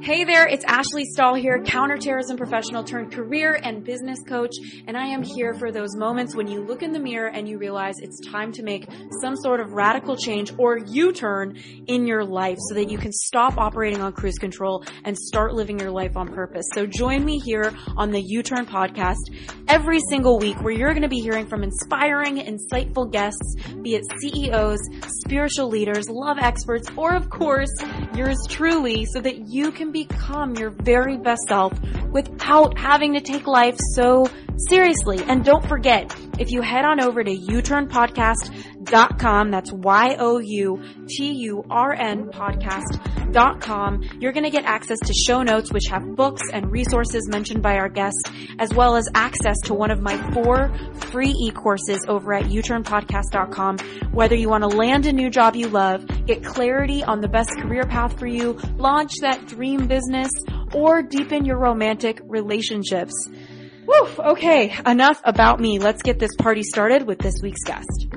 Hey there, it's Ashley Stahl here, counterterrorism professional turned career and business coach, and I am here for those moments when you look in the mirror and you realize it's time to make some sort of radical change or U-turn in your life so that you can stop operating on cruise control and start living your life on purpose. So join me here on the U-turn podcast every single week where you're going to be hearing from inspiring, insightful guests, be it CEOs, spiritual leaders, love experts, or of course, yours truly so that you can become your very best self without having to take life so seriously. And don't forget, if you head on over to uturnpodcast.com, that's Y-O-U-T-U-R-N podcast.com, you're going to get access to show notes, which have books and resources mentioned by our guests, as well as access to one of my four free e-courses over at uturnpodcast.com. Whether you want to land a new job you love, get clarity on the best career path for you, launch that dream business, or deepen your romantic relationships. Woo, okay, enough about me. Let's get this party started with this week's guest.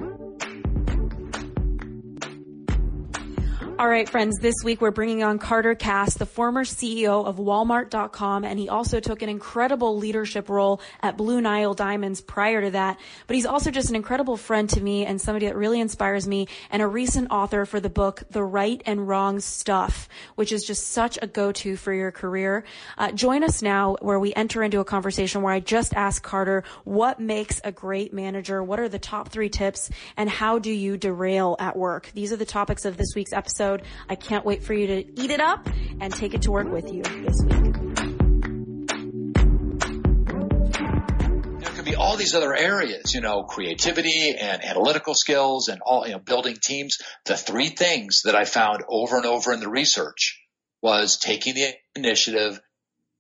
All right, friends, this week we're bringing on Carter Cast, the former CEO of Walmart.com, and he also took an incredible leadership role at Blue Nile Diamonds prior to that. But he's also just an incredible friend to me and somebody that really inspires me and a recent author for the book, The Right and Wrong Stuff, which is just such a go-to for your career. Uh, join us now where we enter into a conversation where I just ask Carter, what makes a great manager? What are the top three tips? And how do you derail at work? These are the topics of this week's episode episode. I can't wait for you to eat it up and take it to work with you this week. There could be all these other areas, you know, creativity and analytical skills and all, you know, building teams. The three things that I found over and over in the research was taking the initiative,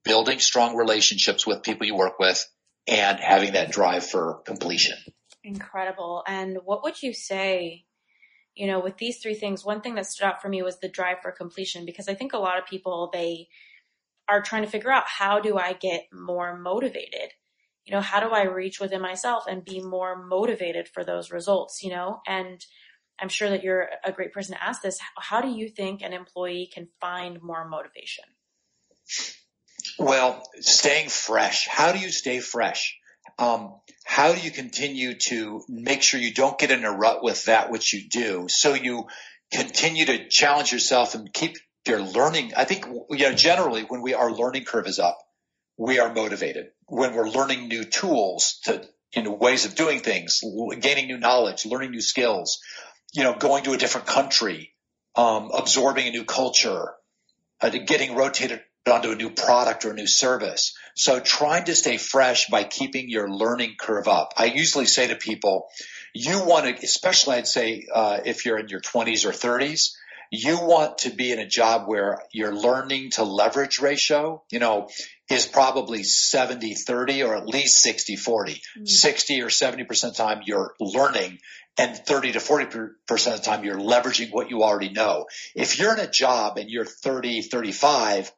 building strong relationships with people you work with, and having that drive for completion. Incredible. And what would you say you know, with these three things, one thing that stood out for me was the drive for completion because I think a lot of people, they are trying to figure out how do I get more motivated? You know, how do I reach within myself and be more motivated for those results, you know? And I'm sure that you're a great person to ask this. How do you think an employee can find more motivation? Well, staying fresh. How do you stay fresh? Um, how do you continue to make sure you don't get in a rut with that which you do? So you continue to challenge yourself and keep your learning. I think you know generally when we our learning curve is up we are motivated. When we're learning new tools to you know ways of doing things gaining new knowledge learning new skills you know going to a different country um, absorbing a new culture uh, getting rotated onto a new product or a new service. So trying to stay fresh by keeping your learning curve up. I usually say to people, you want to, especially I'd say, uh, if you're in your 20s or 30s, you want to be in a job where your learning to leverage ratio, you know, is probably 70 30 or at least 60 40. Mm-hmm. 60 or 70% of the time you're learning and 30 to 40% of the time you're leveraging what you already know. If you're in a job and you're 30, 35,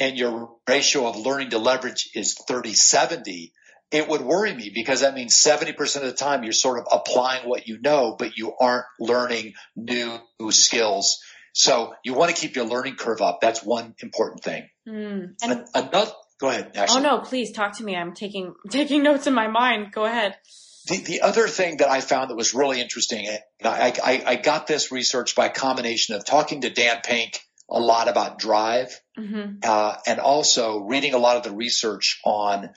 and your ratio of learning to leverage is 30 70, it would worry me because that means 70% of the time you're sort of applying what you know, but you aren't learning new skills. So you want to keep your learning curve up. That's one important thing. Mm. And another, go ahead. Ashley. Oh no, please talk to me. I'm taking, taking notes in my mind. Go ahead. The, the other thing that I found that was really interesting, I, I, I got this research by a combination of talking to Dan Pink a lot about drive mm-hmm. uh, and also reading a lot of the research on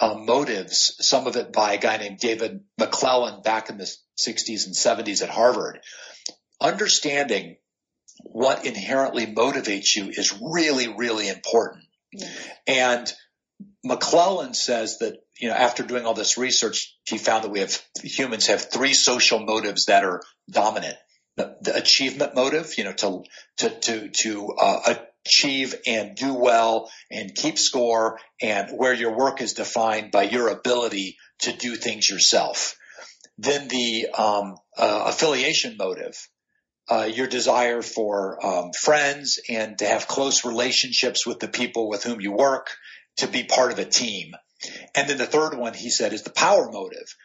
uh, motives, some of it by a guy named David McClelland back in the 60s and 70s at Harvard. Understanding what inherently motivates you is really, really important. And McClelland says that, you know, after doing all this research, he found that we have humans have three social motives that are dominant the, achievement motive, you know, to, to, to, to, uh, achieve and do well and keep score and where your work is defined by your ability to do things yourself. Then the, um, uh, affiliation motive, uh, your desire for um, friends and to have close relationships with the people with whom you work, to be part of a team. And then the third one, he said, is the power motive,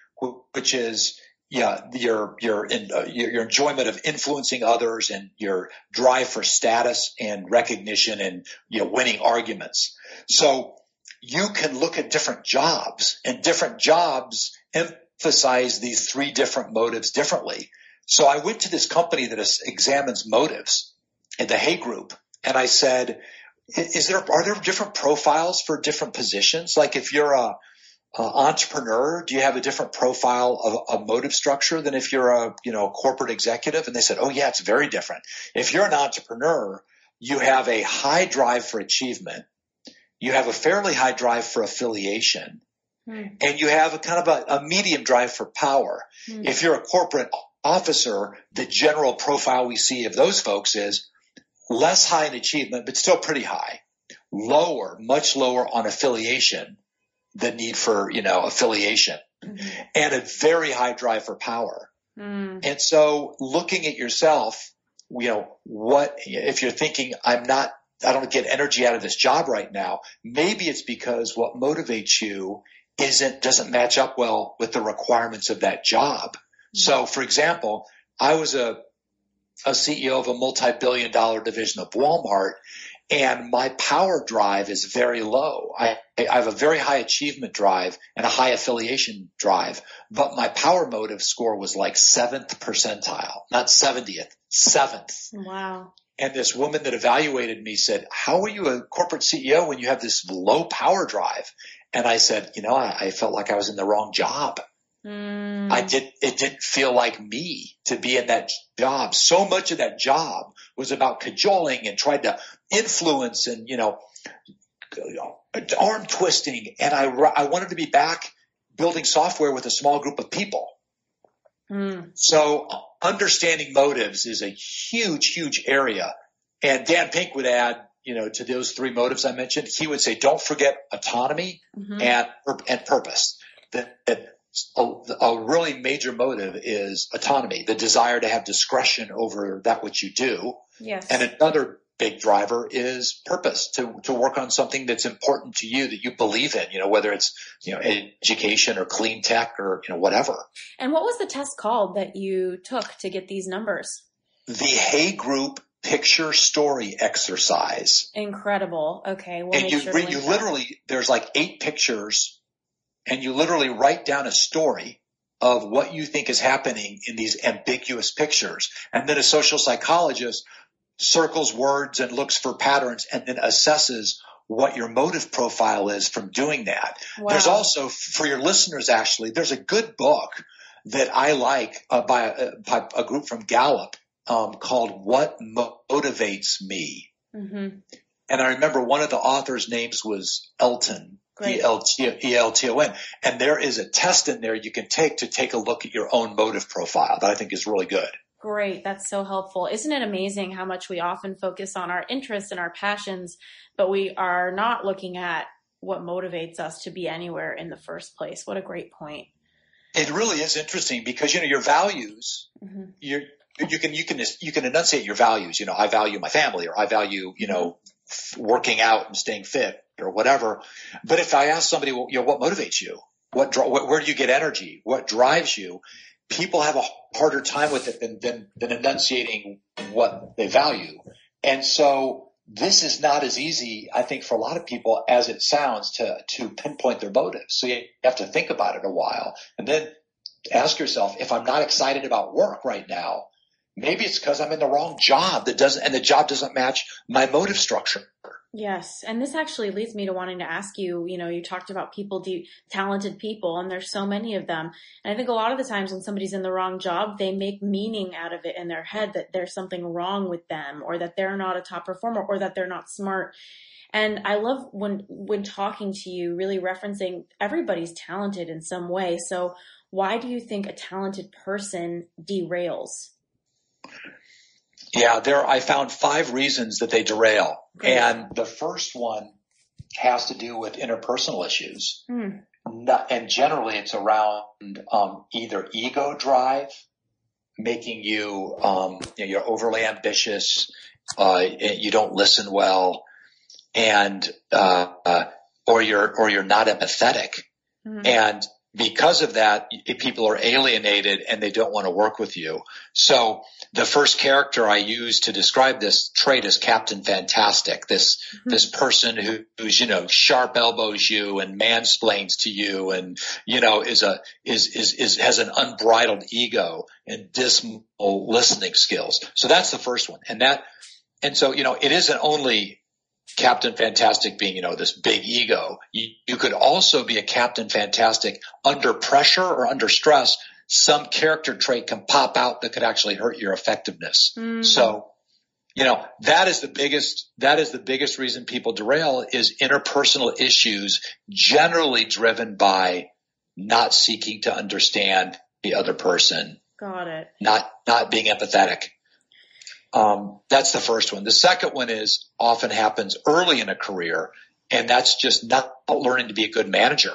which is yeah, your your, in, uh, your your enjoyment of influencing others and your drive for status and recognition and you know winning arguments. So you can look at different jobs and different jobs emphasize these three different motives differently. So I went to this company that examines motives in the Hay Group and I said, is there, are there different profiles for different positions? Like if you're a, a entrepreneur, do you have a different profile of a motive structure than if you're a, you know, corporate executive? And they said, oh yeah, it's very different. If you're an entrepreneur, you have a high drive for achievement. You have a fairly high drive for affiliation hmm. and you have a kind of a, a medium drive for power. Hmm. If you're a corporate officer, the general profile we see of those folks is less high in achievement, but still pretty high. Lower, much lower on affiliation, the need for, you know, affiliation mm-hmm. and a very high drive for power. Mm. And so looking at yourself, you know, what, if you're thinking, I'm not, I don't get energy out of this job right now, maybe it's because what motivates you isn't, doesn't match up well with the requirements of that job. Mm-hmm. So for example, I was a a CEO of a multi-billion dollar division of Walmart and my power drive is very low. I, I have a very high achievement drive and a high affiliation drive, but my power motive score was like seventh percentile, not 70th, seventh. Wow. And this woman that evaluated me said, how are you a corporate CEO when you have this low power drive? And I said, you know, I, I felt like I was in the wrong job. Mm. I did, it didn't feel like me to be in that job. So much of that job was about cajoling and trying to influence and, you know, arm twisting. And I, I wanted to be back building software with a small group of people. Mm. So understanding motives is a huge, huge area. And Dan Pink would add, you know, to those three motives I mentioned, he would say, don't forget autonomy mm-hmm. and, and purpose. That, that a, a, really major motive is autonomy, the desire to have discretion over that which you do. Yes. And another big driver is purpose to, to work on something that's important to you that you believe in, you know, whether it's, you know, education or clean tech or, you know, whatever. And what was the test called that you took to get these numbers? The Hay Group picture story exercise. Incredible. Okay. We'll and you, sure you literally, there's like eight pictures and you literally write down a story of what you think is happening in these ambiguous pictures. And then a social psychologist circles words and looks for patterns and then assesses what your motive profile is from doing that. Wow. There's also, for your listeners actually, there's a good book that I like uh, by, uh, by, a group from Gallup um, called What Motivates Me. Mm-hmm. And I remember one of the authors' names was Elton. E-L-T-O-N. And there is a test in there you can take to take a look at your own motive profile that I think is really good. Great. That's so helpful. Isn't it amazing how much we often focus on our interests and our passions, but we are not looking at what motivates us to be anywhere in the first place? What a great point. It really is interesting because, you know, your values, mm-hmm. you can, you can, you can enunciate your values. You know, I value my family or I value, you know, working out and staying fit or whatever. But if I ask somebody, well, you know, what motivates you? What, where do you get energy? What drives you? People have a harder time with it than, than, than enunciating what they value. And so this is not as easy, I think, for a lot of people as it sounds to, to pinpoint their motives. So you have to think about it a while and then ask yourself, if I'm not excited about work right now, maybe it's because I'm in the wrong job that doesn't, and the job doesn't match my motive structure. Yes. And this actually leads me to wanting to ask you, you know, you talked about people, do, talented people, and there's so many of them. And I think a lot of the times when somebody's in the wrong job, they make meaning out of it in their head that there's something wrong with them or that they're not a top performer or that they're not smart. And I love when, when talking to you, really referencing everybody's talented in some way. So why do you think a talented person derails? Yeah, there, I found five reasons that they derail. And the first one has to do with interpersonal issues. Mm. Not, and generally it's around, um, either ego drive, making you, um, you know, you're overly ambitious, uh, you don't listen well, and, uh, uh, or you're, or you're not empathetic. Mm. And because of that, people are alienated and they don't want to work with you. So the first character I use to describe this trait is Captain Fantastic. This, mm-hmm. this person who, who's, you know, sharp elbows you and mansplains to you and, you know, is a, is, is, is, has an unbridled ego and dismal listening skills. So that's the first one. And that, and so, you know, it isn't only Captain Fantastic being, you know, this big ego. You, you, could also be a Captain Fantastic under pressure or under stress. Some character trait can pop out that could actually hurt your effectiveness. Mm. So, you know, that is the biggest, that is the biggest reason people derail is interpersonal issues generally driven by not seeking to understand the other person. Got it. Not, not being empathetic. Um, that's the first one. The second one is often happens early in a career, and that's just not learning to be a good manager.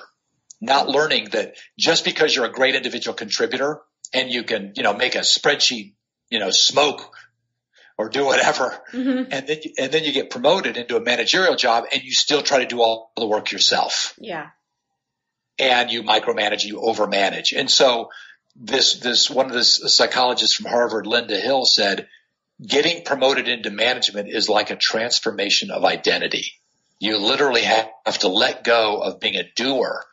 Not learning that just because you're a great individual contributor and you can, you know, make a spreadsheet, you know, smoke or do whatever, mm-hmm. and then you, and then you get promoted into a managerial job, and you still try to do all the work yourself. Yeah. And you micromanage, you overmanage, and so this this one of the psychologists from Harvard, Linda Hill, said getting promoted into management is like a transformation of identity. You literally have to let go of being a doer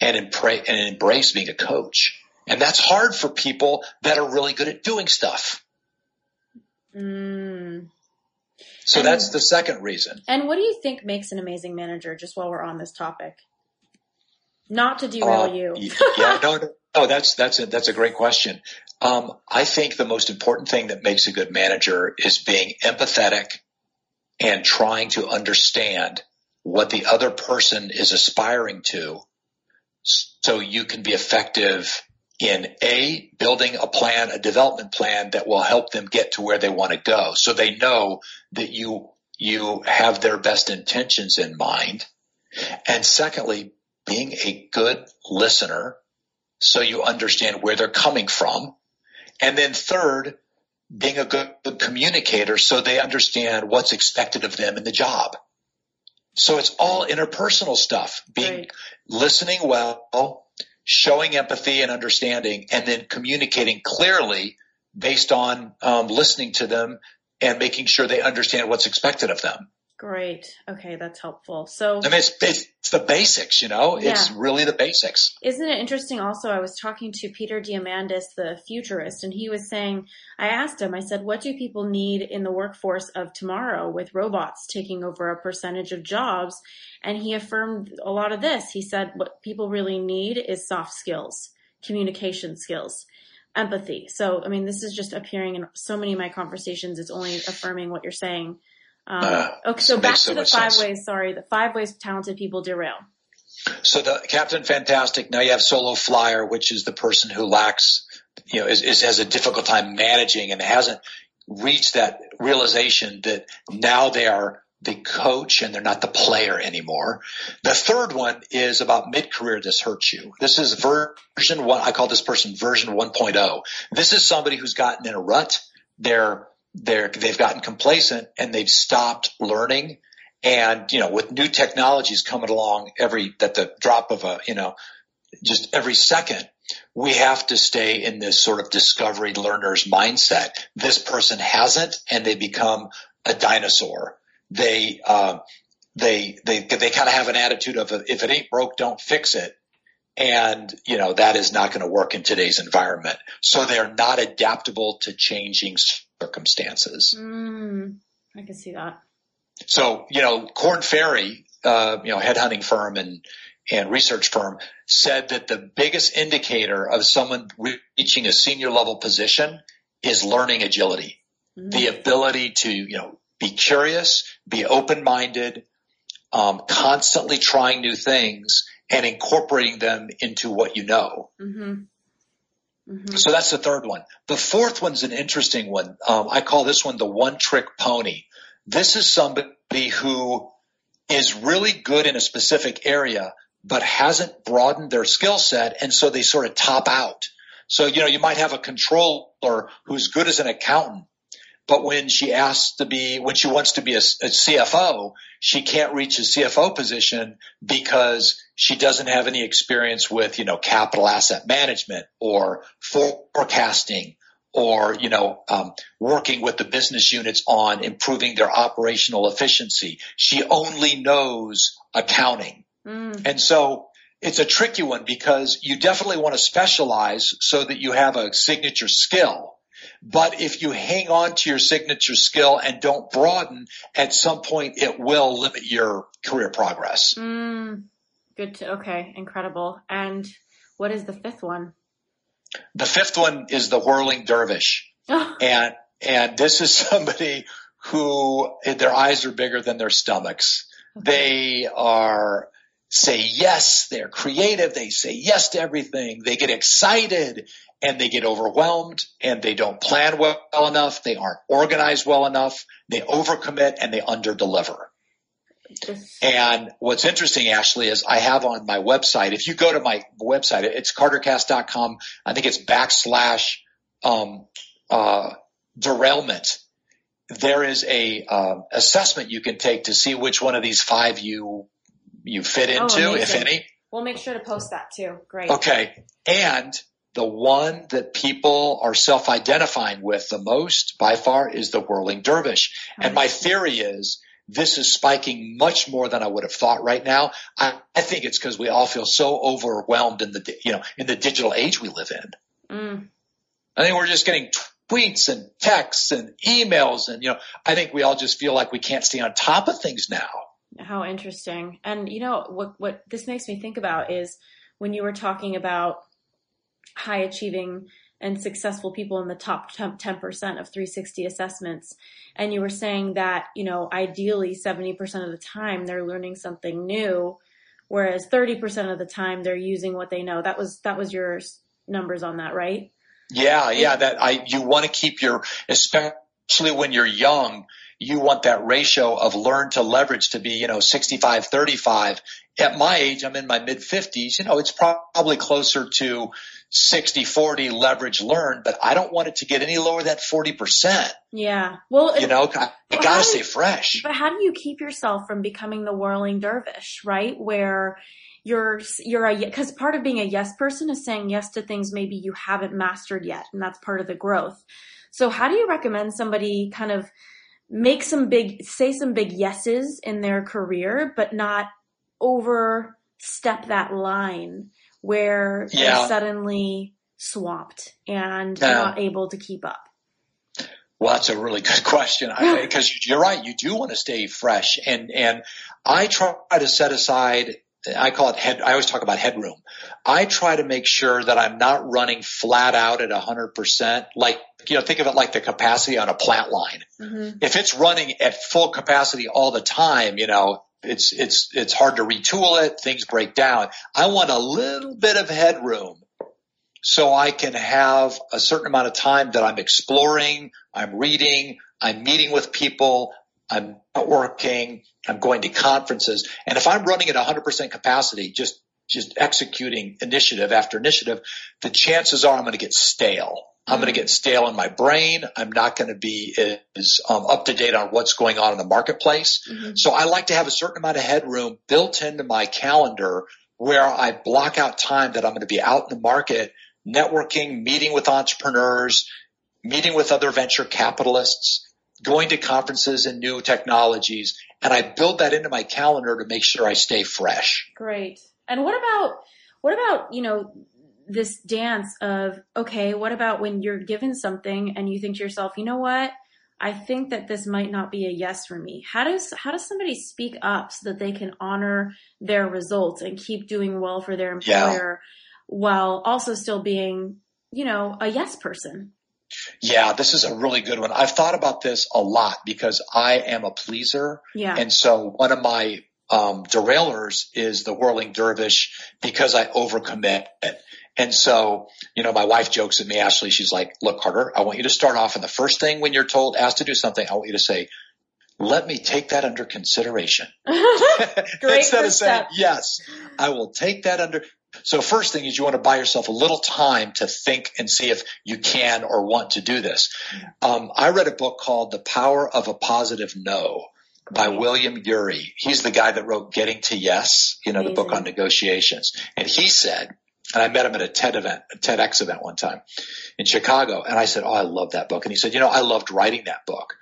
and, and embrace being a coach. And that's hard for people that are really good at doing stuff. Mm. So and, that's the second reason. And what do you think makes an amazing manager, just while we're on this topic? Not to derail uh, you. yeah, no, no, no, that's, that's a, that's a great question. Um, I think the most important thing that makes a good manager is being empathetic and trying to understand what the other person is aspiring to so you can be effective in a building a plan, a development plan that will help them get to where they want to go. So they know that you, you have their best intentions in mind. And secondly, being a good listener so you understand where they're coming from and then third, being a good, good communicator so they understand what's expected of them in the job. So it's all interpersonal stuff, being right. listening well, showing empathy and understanding, and then communicating clearly based on um, listening to them and making sure they understand what's expected of them. Great. Okay, that's helpful. So, I mean, it's, it's the basics, you know, yeah. it's really the basics. Isn't it interesting? Also, I was talking to Peter Diamandis, the futurist, and he was saying, I asked him, I said, what do people need in the workforce of tomorrow with robots taking over a percentage of jobs? And he affirmed a lot of this. He said, what people really need is soft skills, communication skills empathy. So, I mean, this is just appearing in so many of my conversations. It's only affirming what you're saying. Um, uh, okay, so back to the five sense. ways. Sorry, the five ways talented people derail. So the Captain Fantastic. Now you have Solo Flyer, which is the person who lacks, you know, is, is has a difficult time managing and hasn't reached that realization that now they are the coach and they're not the player anymore. The third one is about mid-career this hurts you. This is version one. I call this person version 1.0. This is somebody who's gotten in a rut. They're they're, they've gotten complacent and they've stopped learning. And, you know, with new technologies coming along every, at the drop of a, you know, just every second, we have to stay in this sort of discovery learner's mindset. This person hasn't and they become a dinosaur. They, uh, they, they, they kind of have an attitude of if it ain't broke, don't fix it. And, you know, that is not going to work in today's environment. So they're not adaptable to changing circumstances. Mm, I can see that. So, you know, Korn Ferry, uh, you know, headhunting firm and, and research firm said that the biggest indicator of someone reaching a senior level position is learning agility. Mm. The ability to, you know, be curious, be open minded, um, constantly trying new things and incorporating them into what you know. Mm-hmm. Mm-hmm. So that's the third one. The fourth one's an interesting one. Um, I call this one the one trick pony. This is somebody who is really good in a specific area, but hasn't broadened their skill set. And so they sort of top out. So, you know, you might have a controller who's good as an accountant, but when she asks to be, when she wants to be a, a CFO, she can't reach a CFO position because she doesn't have any experience with, you know, capital asset management or forecasting or, you know, um, working with the business units on improving their operational efficiency. She only knows accounting. Mm. And so it's a tricky one because you definitely want to specialize so that you have a signature skill. But if you hang on to your signature skill and don't broaden, at some point it will limit your career progress. Mm, good. To, okay. Incredible. And what is the fifth one? The fifth one is the whirling dervish. and, and this is somebody who their eyes are bigger than their stomachs. Okay. They are say yes. They're creative. They say yes to everything. They get excited and they get overwhelmed and they don't plan well enough. They aren't organized well enough. They overcommit and they underdeliver. And what's interesting, Ashley, is I have on my website, if you go to my website, it's cartercast.com. I think it's backslash, um, uh, derailment. There is a, uh, assessment you can take to see which one of these five you you fit oh, into, oh, if any. We'll make sure to post that too. Great. Okay. And the one that people are self-identifying with the most by far is the whirling dervish. And my theory is this is spiking much more than I would have thought right now. I, I think it's because we all feel so overwhelmed in the, you know, in the digital age we live in. Mm. I think we're just getting tweets and texts and emails and, you know, I think we all just feel like we can't stay on top of things now. How interesting. And you know, what, what this makes me think about is when you were talking about high achieving and successful people in the top 10% of 360 assessments. And you were saying that, you know, ideally 70% of the time they're learning something new, whereas 30% of the time they're using what they know. That was, that was your numbers on that, right? Yeah. Yeah. That I, you want to keep your, especially when you're young, you want that ratio of learn to leverage to be, you know, 65, 35. At my age, I'm in my mid fifties, you know, it's probably closer to 60, 40 leverage learn, but I don't want it to get any lower than 40%. Yeah. Well, you know, I, well, gotta stay fresh. But how do you keep yourself from becoming the whirling dervish, right? Where you're, you're a, cause part of being a yes person is saying yes to things maybe you haven't mastered yet. And that's part of the growth. So how do you recommend somebody kind of make some big, say some big yeses in their career, but not overstep that line where yeah. they're suddenly swamped and yeah. not able to keep up? Well, that's a really good question because you're right. You do want to stay fresh and, and I try to set aside I call it head, I always talk about headroom. I try to make sure that I'm not running flat out at hundred percent. Like, you know, think of it like the capacity on a plant line. Mm-hmm. If it's running at full capacity all the time, you know, it's, it's, it's hard to retool it. Things break down. I want a little bit of headroom so I can have a certain amount of time that I'm exploring, I'm reading, I'm meeting with people, I'm networking, I'm going to conferences. And if I'm running at 100% capacity, just, just executing initiative after initiative, the chances are I'm going to get stale. I'm going to get stale in my brain. I'm not going to be as um, up to date on what's going on in the marketplace. Mm-hmm. So I like to have a certain amount of headroom built into my calendar where I block out time that I'm going to be out in the market networking, meeting with entrepreneurs, meeting with other venture capitalists, going to conferences and new technologies. And I build that into my calendar to make sure I stay fresh. Great. And what about, what about, you know, this dance of, okay, what about when you're given something and you think to yourself, you know what? I think that this might not be a yes for me. How does, how does somebody speak up so that they can honor their results and keep doing well for their employer yeah. while also still being, you know, a yes person? Yeah, this is a really good one. I've thought about this a lot because I am a pleaser. Yeah. And so one of my um, derailers is the whirling dervish because I overcommit. And so, you know, my wife jokes at me, Ashley, she's like, look, Carter, I want you to start off and the first thing when you're told, asked to do something, I want you to say, let me take that under consideration. Instead of saying, yes, I will take that under, So first thing is you want to buy yourself a little time to think and see if you can or want to do this. Um, I read a book called The Power of a Positive No by William Ury. He's the guy that wrote Getting to Yes, you know, Amazing. the book on negotiations. And he said, and I met him at a TED event, a TEDx event one time in Chicago. And I said, Oh, I love that book. And he said, you know, I loved writing that book.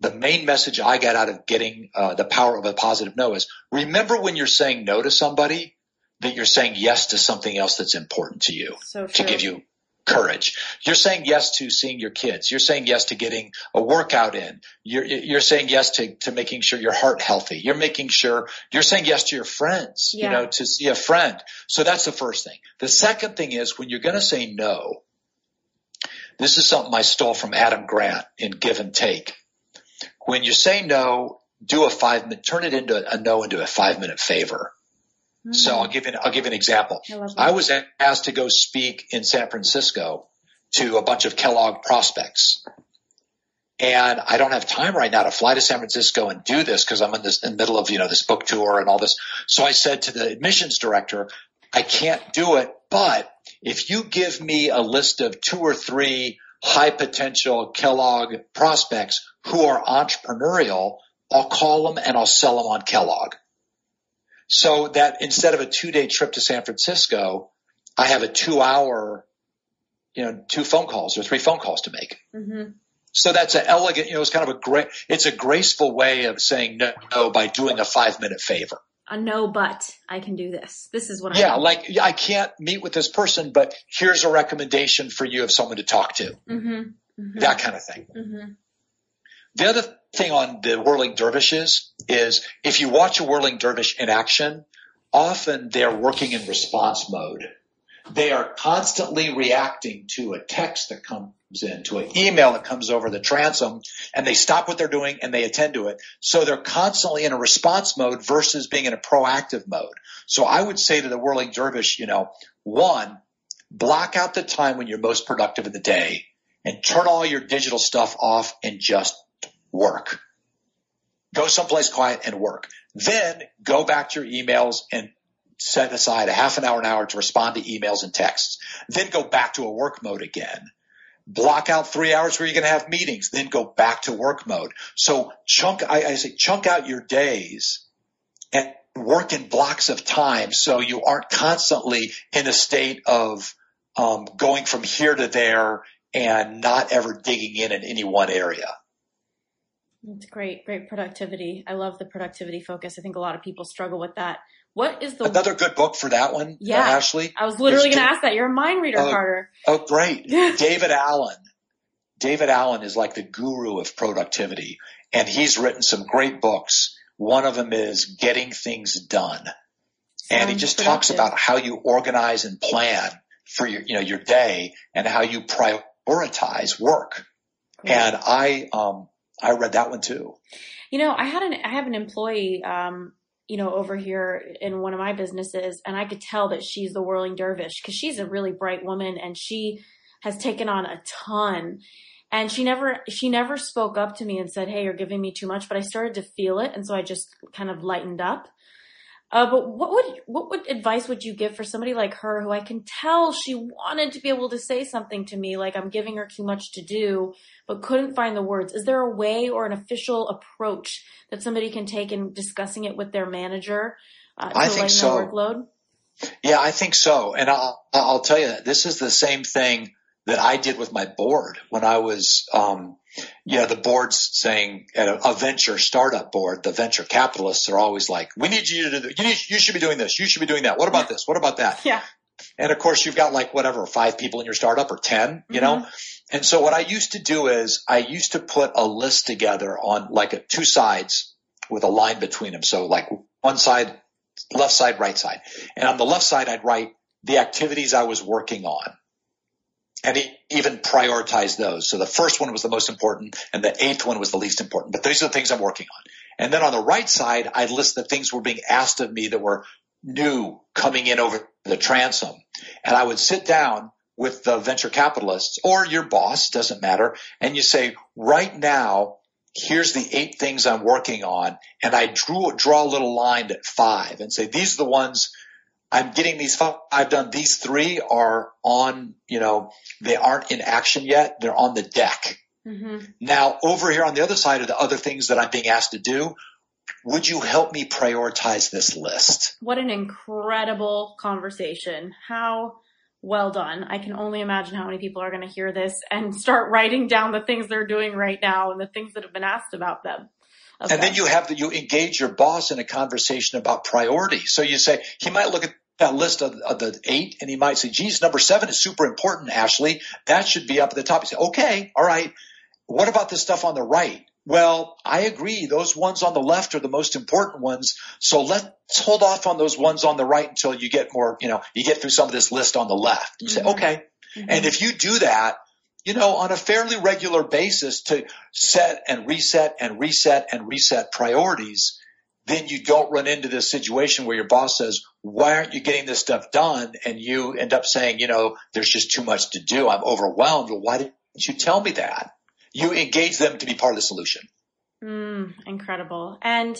The main message I got out of getting uh, the power of a positive no is remember when you're saying no to somebody that you're saying yes to something else that's important to you so to give you courage. You're saying yes to seeing your kids. You're saying yes to getting a workout in. You're, you're saying yes to, to making sure your heart healthy. You're making sure you're saying yes to your friends, yeah. you know, to see a friend. So that's the first thing. The second thing is when you're going to say no, this is something I stole from Adam Grant in Give and Take. When you say no, do a five minute, turn it into a no into a five minute favor. So I'll mm. give you, I'll give an example. I, I was asked to go speak in San Francisco to a bunch of Kellogg prospects. And I don't have time right now to fly to San Francisco and do this because I'm in this in the middle of, you know, this book tour and all this. So I said to the admissions director, I can't do it, but if you give me a list of two or three high potential Kellogg prospects who are entrepreneurial, I'll call them and I'll sell them on Kellogg. So that instead of a two day trip to San Francisco, I have a two hour, you know, two phone calls or three phone calls to make. Mm-hmm. So that's an elegant, you know, it's kind of a great, it's a graceful way of saying no, no by doing a five minute favor. A no, but I can do this. This is what I Yeah, like I can't meet with this person, but here's a recommendation for you of someone to talk to. Mm-hmm. Mm-hmm. That kind of thing. The other thing on the whirling dervishes is if you watch a whirling dervish in action, often they're working in response mode. They are constantly reacting to a text that comes in, to an email that comes over the transom, and they stop what they're doing and they attend to it. So they're constantly in a response mode versus being in a proactive mode. So I would say to the whirling dervish, you know, one, block out the time when you're most productive in the day and turn all your digital stuff off and just work. Go someplace quiet and work. Then go back to your emails and set aside a half an hour, an hour to respond to emails and texts. Then go back to a work mode again. Block out three hours where you're going to have meetings. Then go back to work mode. So chunk, I, I say chunk out your days and work in blocks of time so you aren't constantly in a state of um, going from here to there and not ever digging in in any one area. It's great, great productivity. I love the productivity focus. I think a lot of people struggle with that. What is the another good book for that one? Uh, yeah, uh, Ashley. I was literally going to ask that. You're a mind reader, uh, Carter. Oh, great, David Allen. David Allen is like the guru of productivity, and he's written some great books. One of them is Getting Things Done, Sounds and he just productive. talks about how you organize and plan for your, you know, your day and how you prioritize work. Great. And I, um, I read that one too. You know, I had an I have an employee um, you know, over here in one of my businesses, and I could tell that she's the whirling dervish because she's a really bright woman and she has taken on a ton. And she never, she never spoke up to me and said, Hey, you're giving me too much, but I started to feel it. And so I just kind of lightened up. Uh, but what would what would advice would you give for somebody like her who I can tell she wanted to be able to say something to me like I'm giving her too much to do but couldn't find the words? Is there a way or an official approach that somebody can take in discussing it with their manager uh, to I think so. workload? Yeah, I think so. And I'll I'll tell you that this is the same thing that I did with my board when I was um, yeah, the board's saying at a, a, venture startup board, the venture capitalists are always like, we need you to do, you, need, you should be doing this. You should be doing that. What about this? What about that? Yeah. And of course you've got like whatever, five people in your startup or 10, you mm-hmm. know? And so what I used to do is I used to put a list together on like a, two sides with a line between them. So like one side, left side, right side. And on the left side, I'd write the activities I was working on and he even prioritized those. So the first one was the most important and the eighth one was the least important. But these are the things I'm working on. And then on the right side, I list the things were being asked of me that were new coming in over the transom. And I would sit down with the venture capitalists or your boss, doesn't matter. And you say, right now, here's the eight things I'm working on. And I drew, draw a little line at five and say, these are the ones I'm getting these five I've done. These three are on, you know, they aren't in action yet. They're on the deck. Mm-hmm. Now over here on the other side are the other things that I'm being asked to do, would you help me prioritize this list? What an incredible conversation. How well done. I can only imagine how many people are going to hear this and start writing down the things they're doing right now and the things that have been asked about them. And then you have the, you engage your boss in a conversation about priority. So you say, he might look at that list of, of, the eight and he might say, geez, number seven is super important, Ashley. That should be up at the top. You say, okay, all right. What about the stuff on the right? Well, I agree. Those ones on the left are the most important ones. So let's hold off on those ones on the right until you get more, you know, you get through some of this list on the left. You mm-hmm. say, okay. Mm-hmm. And if you do that, you know, on a fairly regular basis to set and reset and reset and reset priorities, then you don't run into this situation where your boss says, why aren't you getting this stuff done? And you end up saying, you know, there's just too much to do. I'm overwhelmed. Well, why didn't you tell me that? you engage them to be part of the solution. Mm, incredible. And,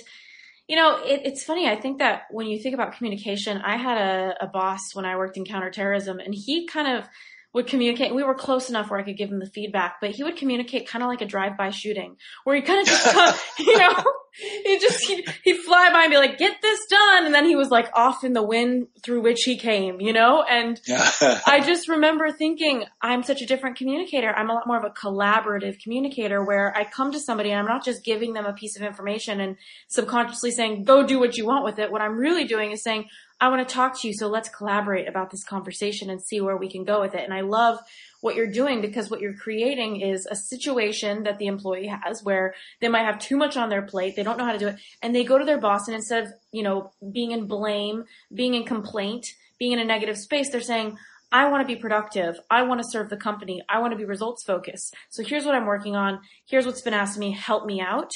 you know, it, it's funny. I think that when you think about communication, I had a, a boss when I worked in counterterrorism and he kind of would communicate. We were close enough where I could give him the feedback, but he would communicate kind of like a drive-by shooting where he kind of just, come, you know, he just he'd, he'd, fly by and be like, "Get this done," and then he was like off in the wind through which he came, you know. And I just remember thinking, I'm such a different communicator. I'm a lot more of a collaborative communicator where I come to somebody and I'm not just giving them a piece of information and subconsciously saying, "Go do what you want with it." What I'm really doing is saying, "I want to talk to you, so let's collaborate about this conversation and see where we can go with it." And I love what you're doing because what you're creating is a situation that the employee has where they might have too much on their plate. They don't know how to do it. And they go to their boss and instead of, you know, being in blame, being in complaint, being in a negative space, they're saying, I want to be productive. I want to serve the company. I want to be results focused. So here's what I'm working on. Here's what's been asked of me. Help me out.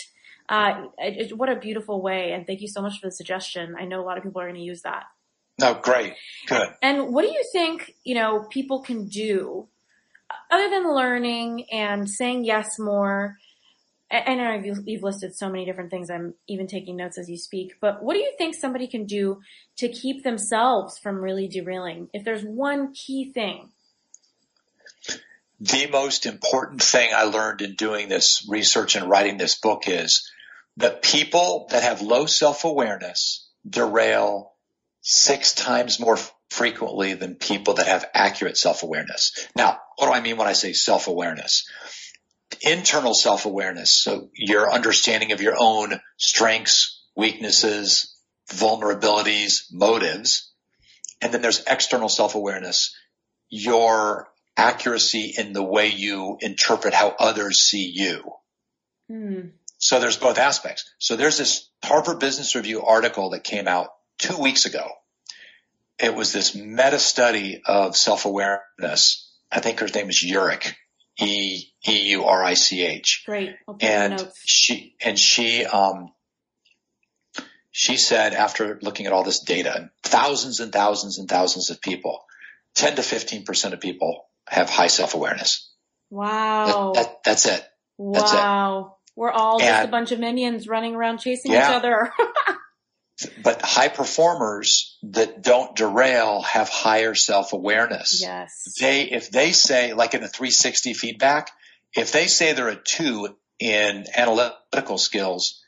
Uh, it, what a beautiful way. And thank you so much for the suggestion. I know a lot of people are going to use that. No, great. Good. And what do you think, you know, people can do other than learning and saying yes more, I know you've listed so many different things. I'm even taking notes as you speak. But what do you think somebody can do to keep themselves from really derailing? If there's one key thing. The most important thing I learned in doing this research and writing this book is that people that have low self-awareness derail six times more frequently than people that have accurate self-awareness. Now, what do I mean when I say self-awareness? Internal self-awareness. So your understanding of your own strengths, weaknesses, vulnerabilities, motives. And then there's external self-awareness. Your accuracy in the way you interpret how others see you. Mm. So there's both aspects. So there's this Harvard Business Review article that came out two weeks ago it was this meta study of self-awareness. I think her name is Eurich, E E U R I C H. Great. And she and she um she said after looking at all this data, thousands and thousands and thousands of people, 10 to 15% of people have high self-awareness. Wow. That, that, that's it. That's wow. It. We're all and, just a bunch of minions running around chasing yeah. each other. but high performers that don't derail have higher self-awareness. Yes. They, if they say, like in the 360 feedback, if they say they're a two in analytical skills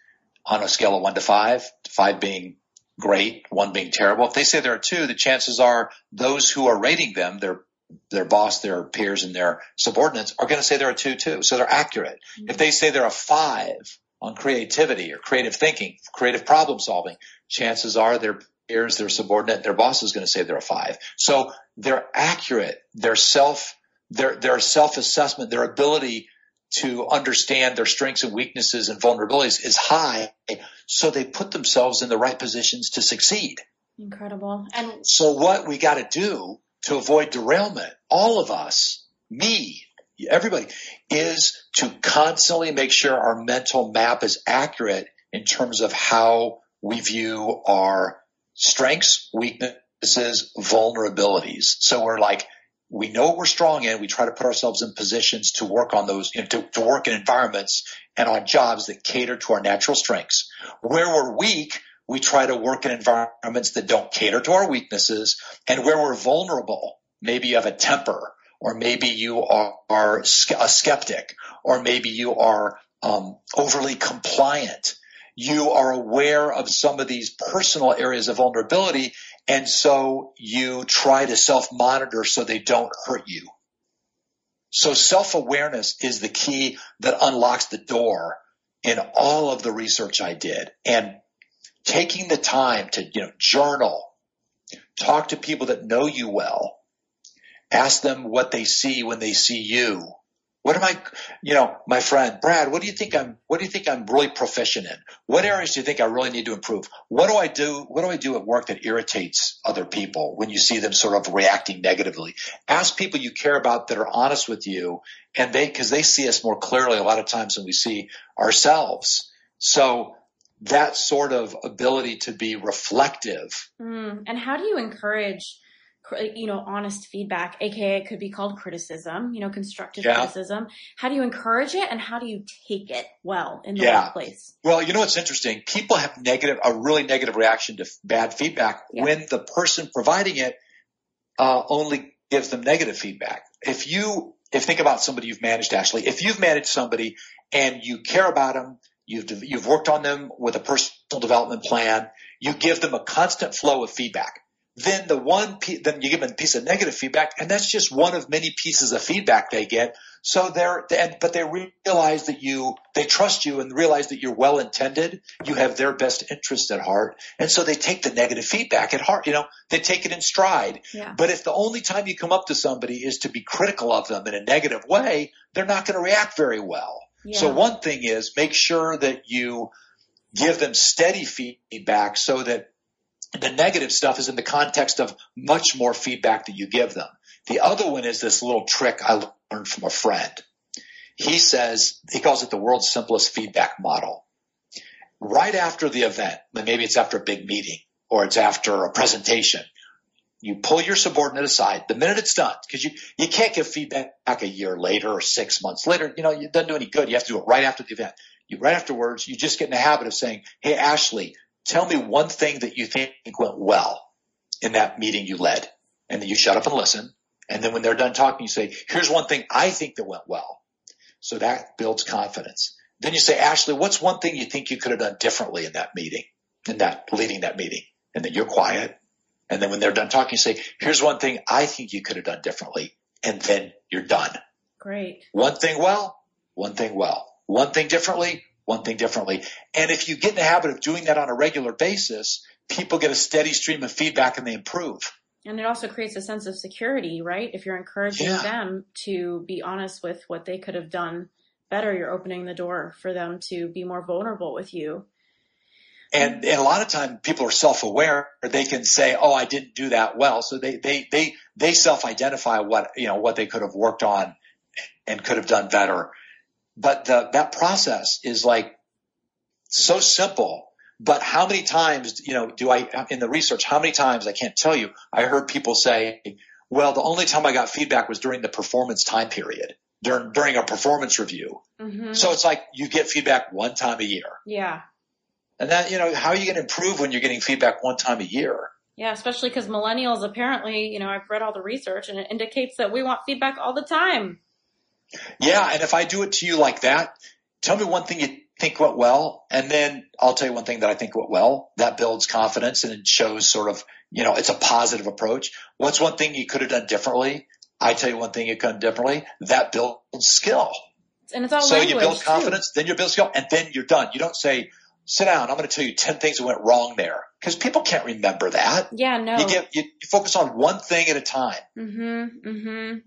on a scale of one to five, five being great, one being terrible, if they say they're a two, the chances are those who are rating them, their, their boss, their peers, and their subordinates are going to say they're a two too. So they're accurate. Mm-hmm. If they say they're a five on creativity or creative thinking, creative problem solving, chances are their peers, their subordinate, their boss is going to say they're a five. So they're accurate. Their self, their, their self-assessment, their ability to understand their strengths and weaknesses and vulnerabilities is high. So they put themselves in the right positions to succeed. Incredible. And so what we got to do to avoid derailment, all of us, me, everybody, is to constantly make sure our mental map is accurate in terms of how we view our strengths, weaknesses, vulnerabilities. So we're like, we know what we're strong in. We try to put ourselves in positions to work on those, you know, to, to work in environments and on jobs that cater to our natural strengths. Where we're weak, we try to work in environments that don't cater to our weaknesses and where we're vulnerable. Maybe you have a temper or maybe you are, are a skeptic or maybe you are um, overly compliant. You are aware of some of these personal areas of vulnerability and so you try to self-monitor so they don't hurt you. So self-awareness is the key that unlocks the door in all of the research I did and taking the time to, you know, journal, talk to people that know you well, ask them what they see when they see you, what am I, you know, my friend, Brad, what do you think I'm, what do you think I'm really proficient in? What areas do you think I really need to improve? What do I do, what do I do at work that irritates other people when you see them sort of reacting negatively? Ask people you care about that are honest with you and they, cause they see us more clearly a lot of times than we see ourselves. So that sort of ability to be reflective. Mm. And how do you encourage you know, honest feedback, aka it could be called criticism, you know, constructive yeah. criticism. How do you encourage it and how do you take it well in the yeah. workplace? Well, you know what's interesting? People have negative, a really negative reaction to bad feedback yeah. when the person providing it uh, only gives them negative feedback. If you, if think about somebody you've managed, Ashley, if you've managed somebody and you care about them, you've you've worked on them with a personal development plan, you give them a constant flow of feedback then the one pe- then you give them a piece of negative feedback, and that's just one of many pieces of feedback they get. So they're, and, but they realize that you, they trust you and realize that you're well intended. You have their best interest at heart, and so they take the negative feedback at heart. You know, they take it in stride. Yeah. But if the only time you come up to somebody is to be critical of them in a negative way, they're not going to react very well. Yeah. So one thing is make sure that you give them steady feedback so that the negative stuff is in the context of much more feedback that you give them. The other one is this little trick I learned from a friend. He says, he calls it the world's simplest feedback model. Right after the event, maybe it's after a big meeting or it's after a presentation, you pull your subordinate aside the minute it's done because you, you can't give feedback back a year later or six months later. You know, it doesn't do any good. You have to do it right after the event. You right afterwards, you just get in the habit of saying, Hey, Ashley, tell me one thing that you think went well in that meeting you led. And then you shut up and listen. And then when they're done talking, you say, here's one thing I think that went well. So that builds confidence. Then you say, Ashley, what's one thing you think you could have done differently in that meeting, in that leading that meeting? And then you're quiet. And then when they're done talking, you say, here's one thing I think you could have done differently. And then you're done. Great. One thing well, one thing well. One thing differently, one thing differently. And if you get in the habit of doing that on a regular basis, people get a steady stream of feedback and they improve. And it also creates a sense of security, right? If you're encouraging yeah. them to be honest with what they could have done better, you're opening the door for them to be more vulnerable with you. And, and a lot of times people are self-aware or they can say, Oh, I didn't do that well. So they, they, they, they self-identify what, you know, what they could have worked on and could have done better but the, that process is like so simple. But how many times, you know, do I, in the research, how many times, I can't tell you, I heard people say, well, the only time I got feedback was during the performance time period, during, during a performance review. Mm-hmm. So it's like you get feedback one time a year. Yeah. And that, you know, how are you going to improve when you're getting feedback one time a year? Yeah, especially because millennials apparently, you know, I've read all the research and it indicates that we want feedback all the time. Yeah, and if I do it to you like that, tell me one thing you think went well, and then I'll tell you one thing that I think went well. That builds confidence and it shows sort of, you know, it's a positive approach. What's one thing you could have done differently? I tell you one thing you could have done differently. That builds skill. And it's all so you build confidence, too. then you build skill, and then you're done. You don't say, sit down. I'm going to tell you 10 things that went wrong there because people can't remember that. Yeah, no. You get you, you focus on one thing at a time. Mm-hmm. Mm-hmm.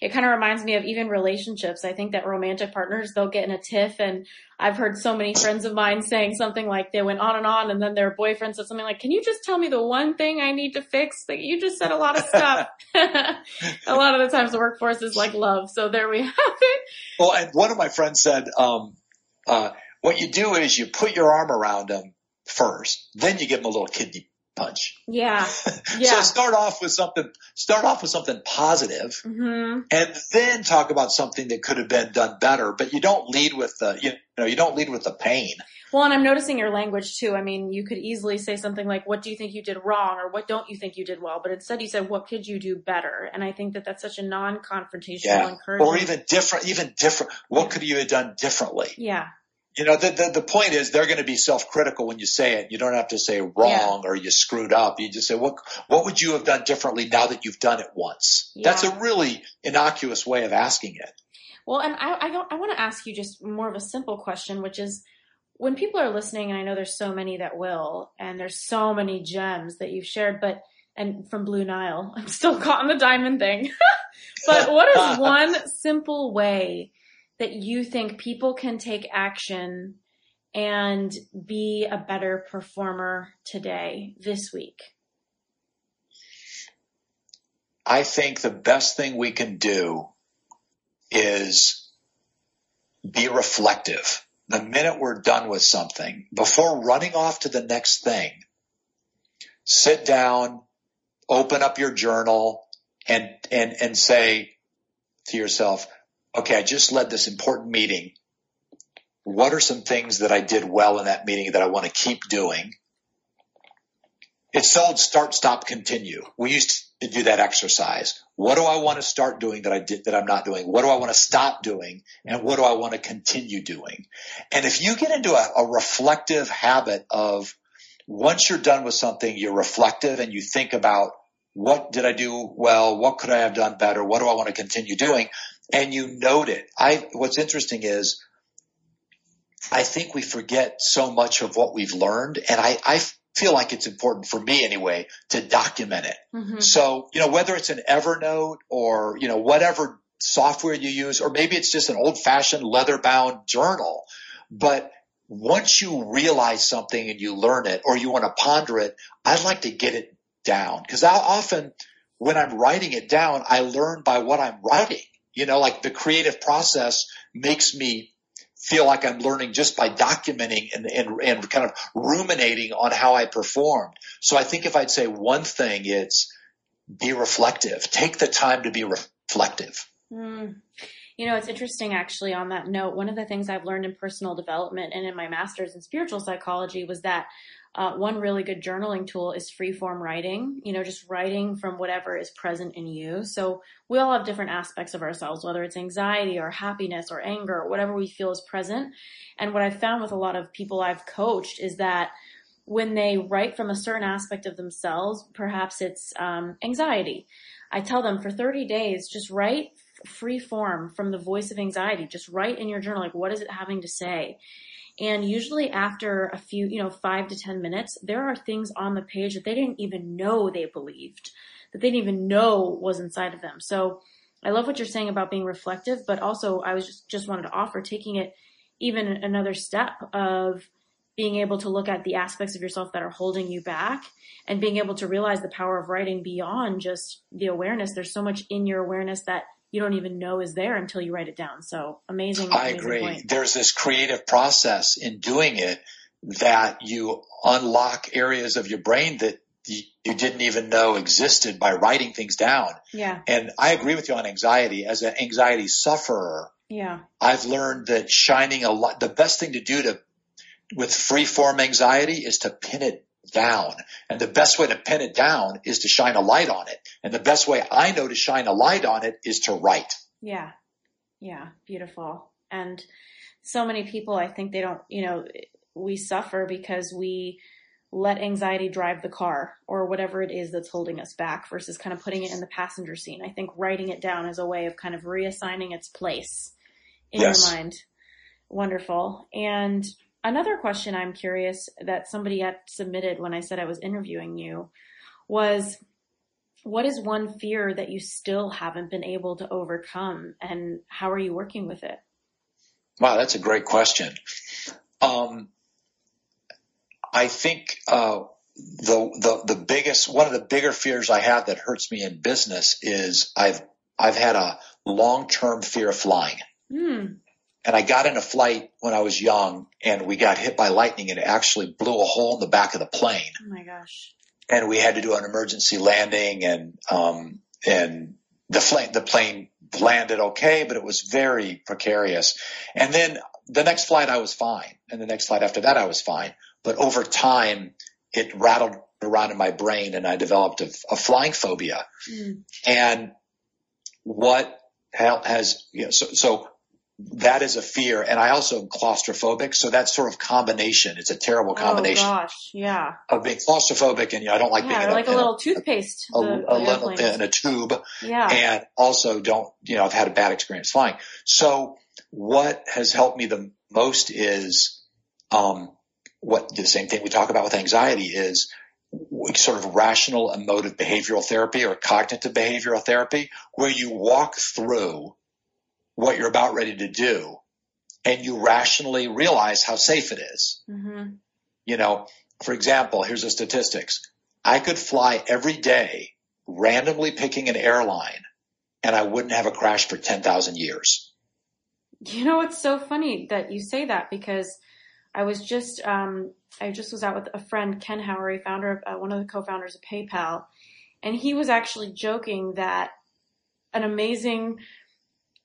It kind of reminds me of even relationships. I think that romantic partners they'll get in a tiff and I've heard so many friends of mine saying something like they went on and on and then their boyfriend said something like, "Can you just tell me the one thing I need to fix?" Like you just said a lot of stuff. a lot of the times the workforce is like love. So there we have it. Well, and one of my friends said um uh what you do is you put your arm around them first, then you give them a little kidney punch. Yeah. Yeah. so start off with something, start off with something positive mm-hmm. and then talk about something that could have been done better, but you don't lead with the, you know, you don't lead with the pain. Well, and I'm noticing your language too. I mean, you could easily say something like, what do you think you did wrong? Or what don't you think you did well? But instead you said, what could you do better? And I think that that's such a non-confrontational yeah. encouragement. Or even different, even different. What could you have done differently? Yeah. You know, the, the, the point is they're going to be self-critical when you say it. You don't have to say wrong yeah. or you screwed up. You just say, what, what would you have done differently now that you've done it once? Yeah. That's a really innocuous way of asking it. Well, and I, I, I want to ask you just more of a simple question, which is when people are listening, and I know there's so many that will, and there's so many gems that you've shared, but, and from Blue Nile, I'm still caught in the diamond thing. but what is one simple way that you think people can take action and be a better performer today, this week? I think the best thing we can do is be reflective. The minute we're done with something, before running off to the next thing, sit down, open up your journal and, and, and say to yourself, okay, I just led this important meeting. What are some things that I did well in that meeting that I want to keep doing? It's sold start, stop, continue. We used to do that exercise. What do I want to start doing that I did, that I'm not doing? What do I want to stop doing? And what do I want to continue doing? And if you get into a, a reflective habit of once you're done with something, you're reflective and you think about what did I do well? What could I have done better? What do I want to continue doing? And you note it. I, what's interesting is I think we forget so much of what we've learned and I, I feel like it's important for me anyway to document it. Mm-hmm. So, you know, whether it's an Evernote or, you know, whatever software you use, or maybe it's just an old fashioned leather bound journal, but once you realize something and you learn it or you want to ponder it, I'd like to get it down because I often when I'm writing it down, I learn by what I'm writing. You know, like the creative process makes me feel like I'm learning just by documenting and, and, and kind of ruminating on how I performed. So I think if I'd say one thing, it's be reflective. Take the time to be reflective. Mm. You know, it's interesting actually on that note. One of the things I've learned in personal development and in my master's in spiritual psychology was that uh, one really good journaling tool is free form writing, you know, just writing from whatever is present in you. So we all have different aspects of ourselves, whether it's anxiety or happiness or anger or whatever we feel is present. And what I've found with a lot of people I've coached is that when they write from a certain aspect of themselves, perhaps it's um, anxiety. I tell them for 30 days, just write free form from the voice of anxiety. Just write in your journal, like, what is it having to say? And usually after a few, you know, five to 10 minutes, there are things on the page that they didn't even know they believed, that they didn't even know was inside of them. So I love what you're saying about being reflective, but also I was just, just wanted to offer taking it even another step of being able to look at the aspects of yourself that are holding you back and being able to realize the power of writing beyond just the awareness. There's so much in your awareness that you don't even know is there until you write it down. So amazing. I amazing agree. Point. There's this creative process in doing it that you unlock areas of your brain that you, didn't even know existed by writing things down. Yeah. And I agree with you on anxiety. As an anxiety sufferer, yeah, I've learned that shining a light, the best thing to do to, with free form anxiety is to pin it down. And the best way to pin it down is to shine a light on it. And the best way I know to shine a light on it is to write. Yeah. Yeah. Beautiful. And so many people, I think they don't, you know, we suffer because we let anxiety drive the car or whatever it is that's holding us back versus kind of putting it in the passenger seat. I think writing it down is a way of kind of reassigning its place in yes. your mind. Wonderful. And Another question I'm curious that somebody had submitted when I said I was interviewing you was what is one fear that you still haven't been able to overcome and how are you working with it? Wow, that's a great question. Um, I think uh, the the the biggest one of the bigger fears I have that hurts me in business is I've I've had a long term fear of flying. Mm. And I got in a flight when I was young and we got hit by lightning and it actually blew a hole in the back of the plane. Oh my gosh. and we had to do an emergency landing and, um, and the plane, the plane landed okay, but it was very precarious. And then the next flight I was fine. And the next flight after that I was fine. But over time it rattled around in my brain and I developed a, a flying phobia. Mm. And what has, you know, so, so that is a fear. And I also am claustrophobic. So that sort of combination, it's a terrible oh, combination. Oh gosh. Yeah. Of being claustrophobic and you know, I don't like yeah, being like a, a little toothpaste. A, the, a, little in a tube. Yeah. And also don't, you know, I've had a bad experience flying. So what has helped me the most is, um, what the same thing we talk about with anxiety is sort of rational emotive behavioral therapy or cognitive behavioral therapy where you walk through what you're about ready to do and you rationally realize how safe it is. Mm-hmm. You know, for example, here's the statistics. I could fly every day randomly picking an airline and I wouldn't have a crash for 10,000 years. You know, it's so funny that you say that because I was just, um, I just was out with a friend, Ken Howery, founder of, uh, one of the co-founders of PayPal, and he was actually joking that an amazing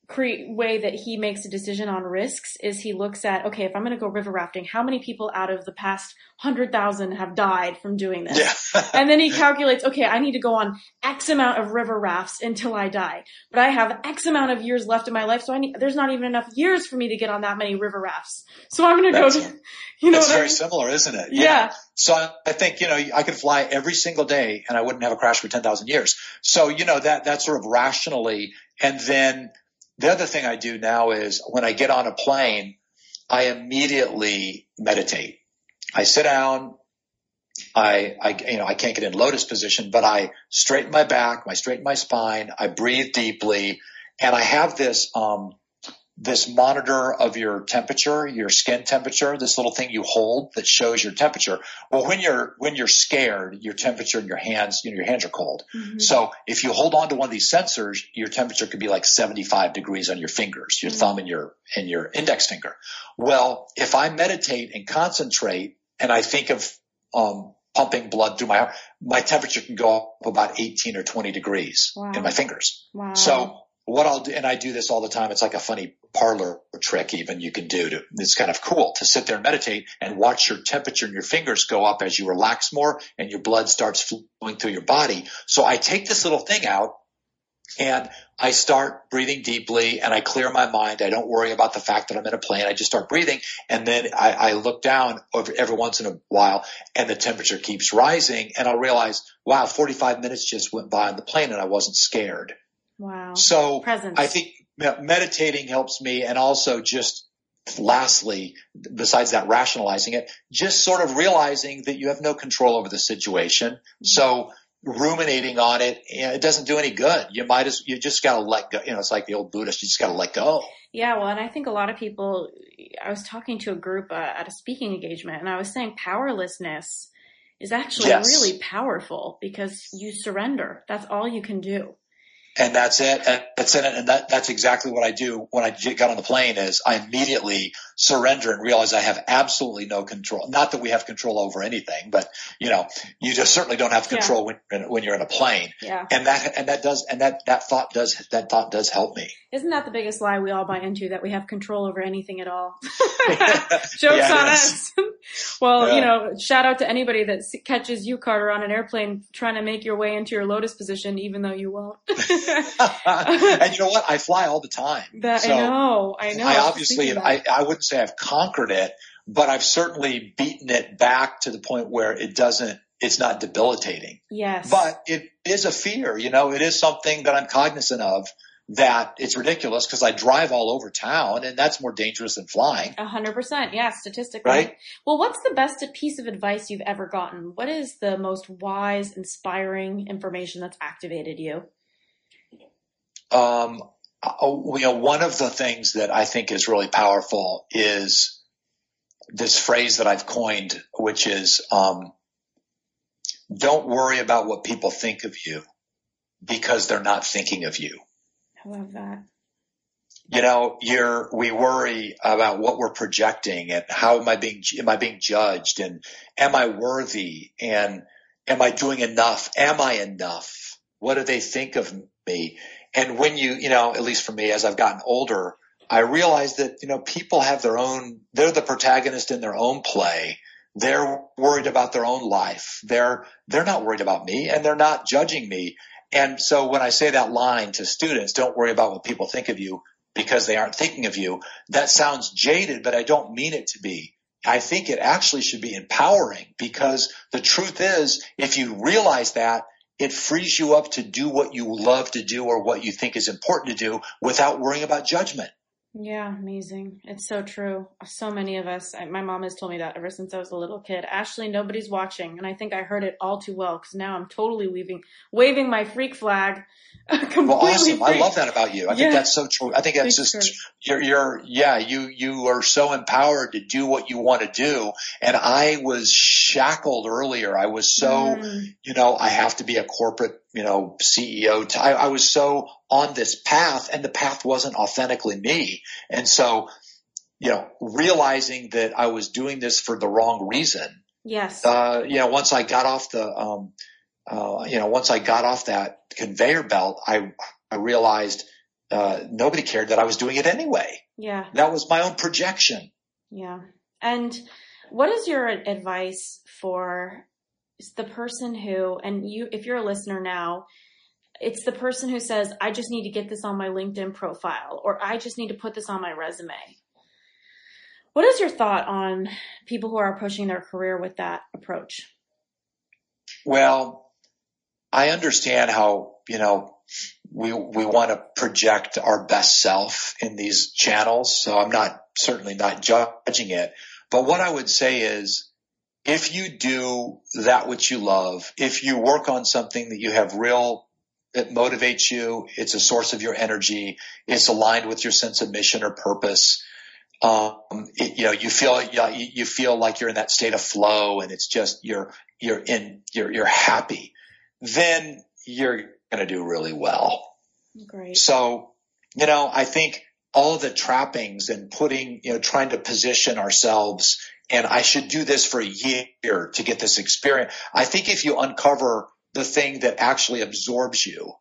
cre- way that he makes a decision on risks is he looks at, okay, if I'm going to go river rafting, how many people out of the past hundred thousand have died from doing this? Yeah. and then he calculates, okay, I need to go on X amount of river rafts until I die, but I have X amount of years left in my life, so I need, there's not even enough years for me to get on that many river rafts. So I'm going to go to, you know, it's very I mean? similar, isn't it? Yeah. yeah. So I think, you know, I could fly every single day and I wouldn't have a crash for 10,000 years. So, you know, that, that sort of rationally and then the other thing I do now is when I get on a plane, I immediately meditate. I sit down. I, I, you know, I can't get in lotus position, but I straighten my back, I straighten my spine, I breathe deeply, and I have this, um, this monitor of your temperature, your skin temperature, this little thing you hold that shows your temperature. Well, when you're, when you're scared, your temperature in your hands, you know, your hands are cold. Mm-hmm. So if you hold on to one of these sensors, your temperature could be like 75 degrees on your fingers, your mm-hmm. thumb and your, and your index finger. Well, if I meditate and concentrate and I think of, um, pumping blood through my heart, my temperature can go up about 18 or 20 degrees wow. in my fingers. Wow. So what I'll do, and I do this all the time. It's like a funny parlor trick even you can do to, it's kind of cool to sit there and meditate and watch your temperature and your fingers go up as you relax more and your blood starts flowing through your body. So I take this little thing out and I start breathing deeply and I clear my mind. I don't worry about the fact that I'm in a plane. I just start breathing. And then I, I look down every once in a while and the temperature keeps rising and I'll realize, wow, 45 minutes just went by on the plane and I wasn't scared. Wow. So Presence. I think meditating helps me and also just lastly, besides that rationalizing it, just sort of realizing that you have no control over the situation. Mm-hmm. So ruminating on it, it doesn't do any good. You might as, you just gotta let go. You know, it's like the old Buddhist, you just gotta let go. Yeah, well, and I think a lot of people, I was talking to a group uh, at a speaking engagement and I was saying powerlessness is actually yes. really powerful because you surrender. That's all you can do and that's it. And that's it. And that, that's exactly what I do when I get on the plane is I immediately surrender and realize I have absolutely no control. Not that we have control over anything, but you know, you just certainly don't have control yeah. when, when you're in a plane. Yeah. And that, and that does, and that, that thought does, that thought does help me. Isn't that the biggest lie we all buy into that we have control over anything at all? Jokes yeah, on us. well, yeah. you know, shout out to anybody that catches you, Carter, on an airplane trying to make your way into your lotus position, even though you won't. and you know what? I fly all the time. That so I know. I know. I obviously, I, I wouldn't say I've conquered it, but I've certainly beaten it back to the point where it doesn't, it's not debilitating. Yes. But it is a fear, you know, it is something that I'm cognizant of that it's ridiculous because I drive all over town and that's more dangerous than flying. A hundred percent. Yeah. Statistically. Right. Well, what's the best piece of advice you've ever gotten? What is the most wise, inspiring information that's activated you? Um, oh, you know, one of the things that I think is really powerful is this phrase that I've coined, which is, um, don't worry about what people think of you because they're not thinking of you. I love that. You know, you're, we worry about what we're projecting and how am I being, am I being judged and am I worthy? And, Am I doing enough? Am I enough? What do they think of me? And when you, you know, at least for me, as I've gotten older, I realize that, you know, people have their own, they're the protagonist in their own play. They're worried about their own life. They're, they're not worried about me and they're not judging me. And so when I say that line to students, don't worry about what people think of you because they aren't thinking of you, that sounds jaded, but I don't mean it to be. I think it actually should be empowering because the truth is, if you realize that, it frees you up to do what you love to do or what you think is important to do without worrying about judgment. Yeah, amazing. It's so true. So many of us, I, my mom has told me that ever since I was a little kid. Ashley, nobody's watching. And I think I heard it all too well because now I'm totally waving, waving my freak flag. well, awesome. Freak. I love that about you. I yeah. think that's so true. I think that's just, you're, you're, yeah, you, you are so empowered to do what you want to do. And I was shackled earlier. I was so, mm. you know, I have to be a corporate, you know, CEO. I, I was so on this path and the path wasn't authentically me. And so, you know, realizing that I was doing this for the wrong reason. Yes. Uh, you know, once I got off the, um, uh, you know, once I got off that conveyor belt, I, I realized, uh, nobody cared that I was doing it anyway. Yeah. That was my own projection. Yeah. And what is your advice for the person who, and you, if you're a listener now, it's the person who says, I just need to get this on my LinkedIn profile or I just need to put this on my resume. What is your thought on people who are approaching their career with that approach? Well, I understand how, you know, we, we want to project our best self in these channels. So I'm not certainly not judging it. But what I would say is if you do that which you love, if you work on something that you have real that motivates you. It's a source of your energy. It's aligned with your sense of mission or purpose. Um, it, you know, you feel, you feel like you're in that state of flow and it's just, you're, you're in, you're, you're happy. Then you're going to do really well. Great. So, you know, I think all the trappings and putting, you know, trying to position ourselves and I should do this for a year to get this experience. I think if you uncover the thing that actually absorbs you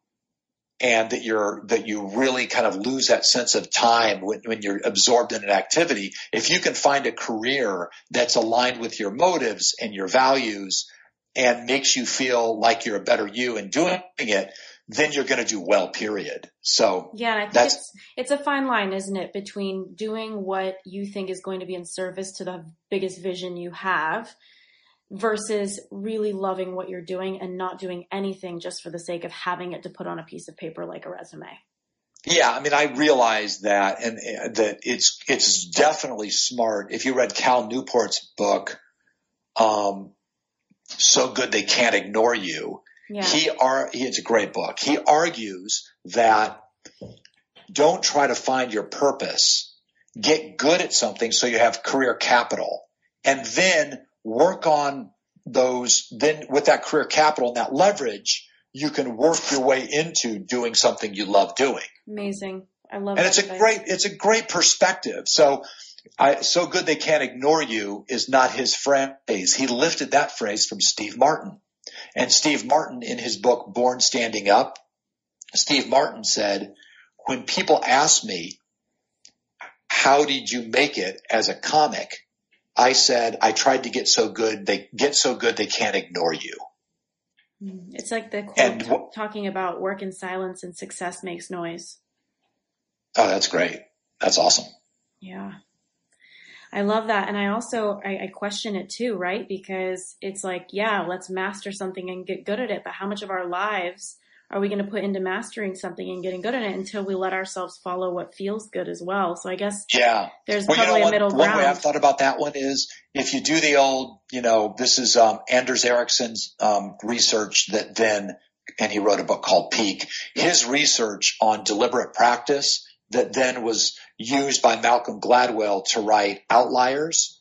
and that you're that you really kind of lose that sense of time when, when you're absorbed in an activity if you can find a career that's aligned with your motives and your values and makes you feel like you're a better you in doing it then you're going to do well period so yeah and i think it's it's a fine line isn't it between doing what you think is going to be in service to the biggest vision you have versus really loving what you're doing and not doing anything just for the sake of having it to put on a piece of paper like a resume. Yeah, I mean, I realize that, and uh, that it's it's definitely smart. If you read Cal Newport's book, um, "So Good They Can't Ignore You," yeah. he are it's a great book. He argues that don't try to find your purpose. Get good at something so you have career capital, and then work on those, then with that career capital and that leverage, you can work your way into doing something you love doing. Amazing. I love and it's a great, it's a great perspective. So I, so good they can't ignore you is not his phrase. He lifted that phrase from Steve Martin. And Steve Martin in his book, Born Standing Up, Steve Martin said, when people ask me, how did you make it as a comic? I said, I tried to get so good, they get so good they can't ignore you. Hmm. It's like the quote talking about work in silence and success makes noise. Oh, that's great. That's awesome. Yeah. I love that. And I also, I, I, question it too, right? Because it's like, yeah, let's master something and get good at it. But how much of our lives are we going to put into mastering something and getting good at it until we let ourselves follow what feels good as well? So I guess yeah, there's well, probably you know, a middle one, ground. One way I've thought about that one is if you do the old, you know, this is um, Anders Ericsson's um, research that then, and he wrote a book called Peak. His research on deliberate practice that then was used by Malcolm Gladwell to write Outliers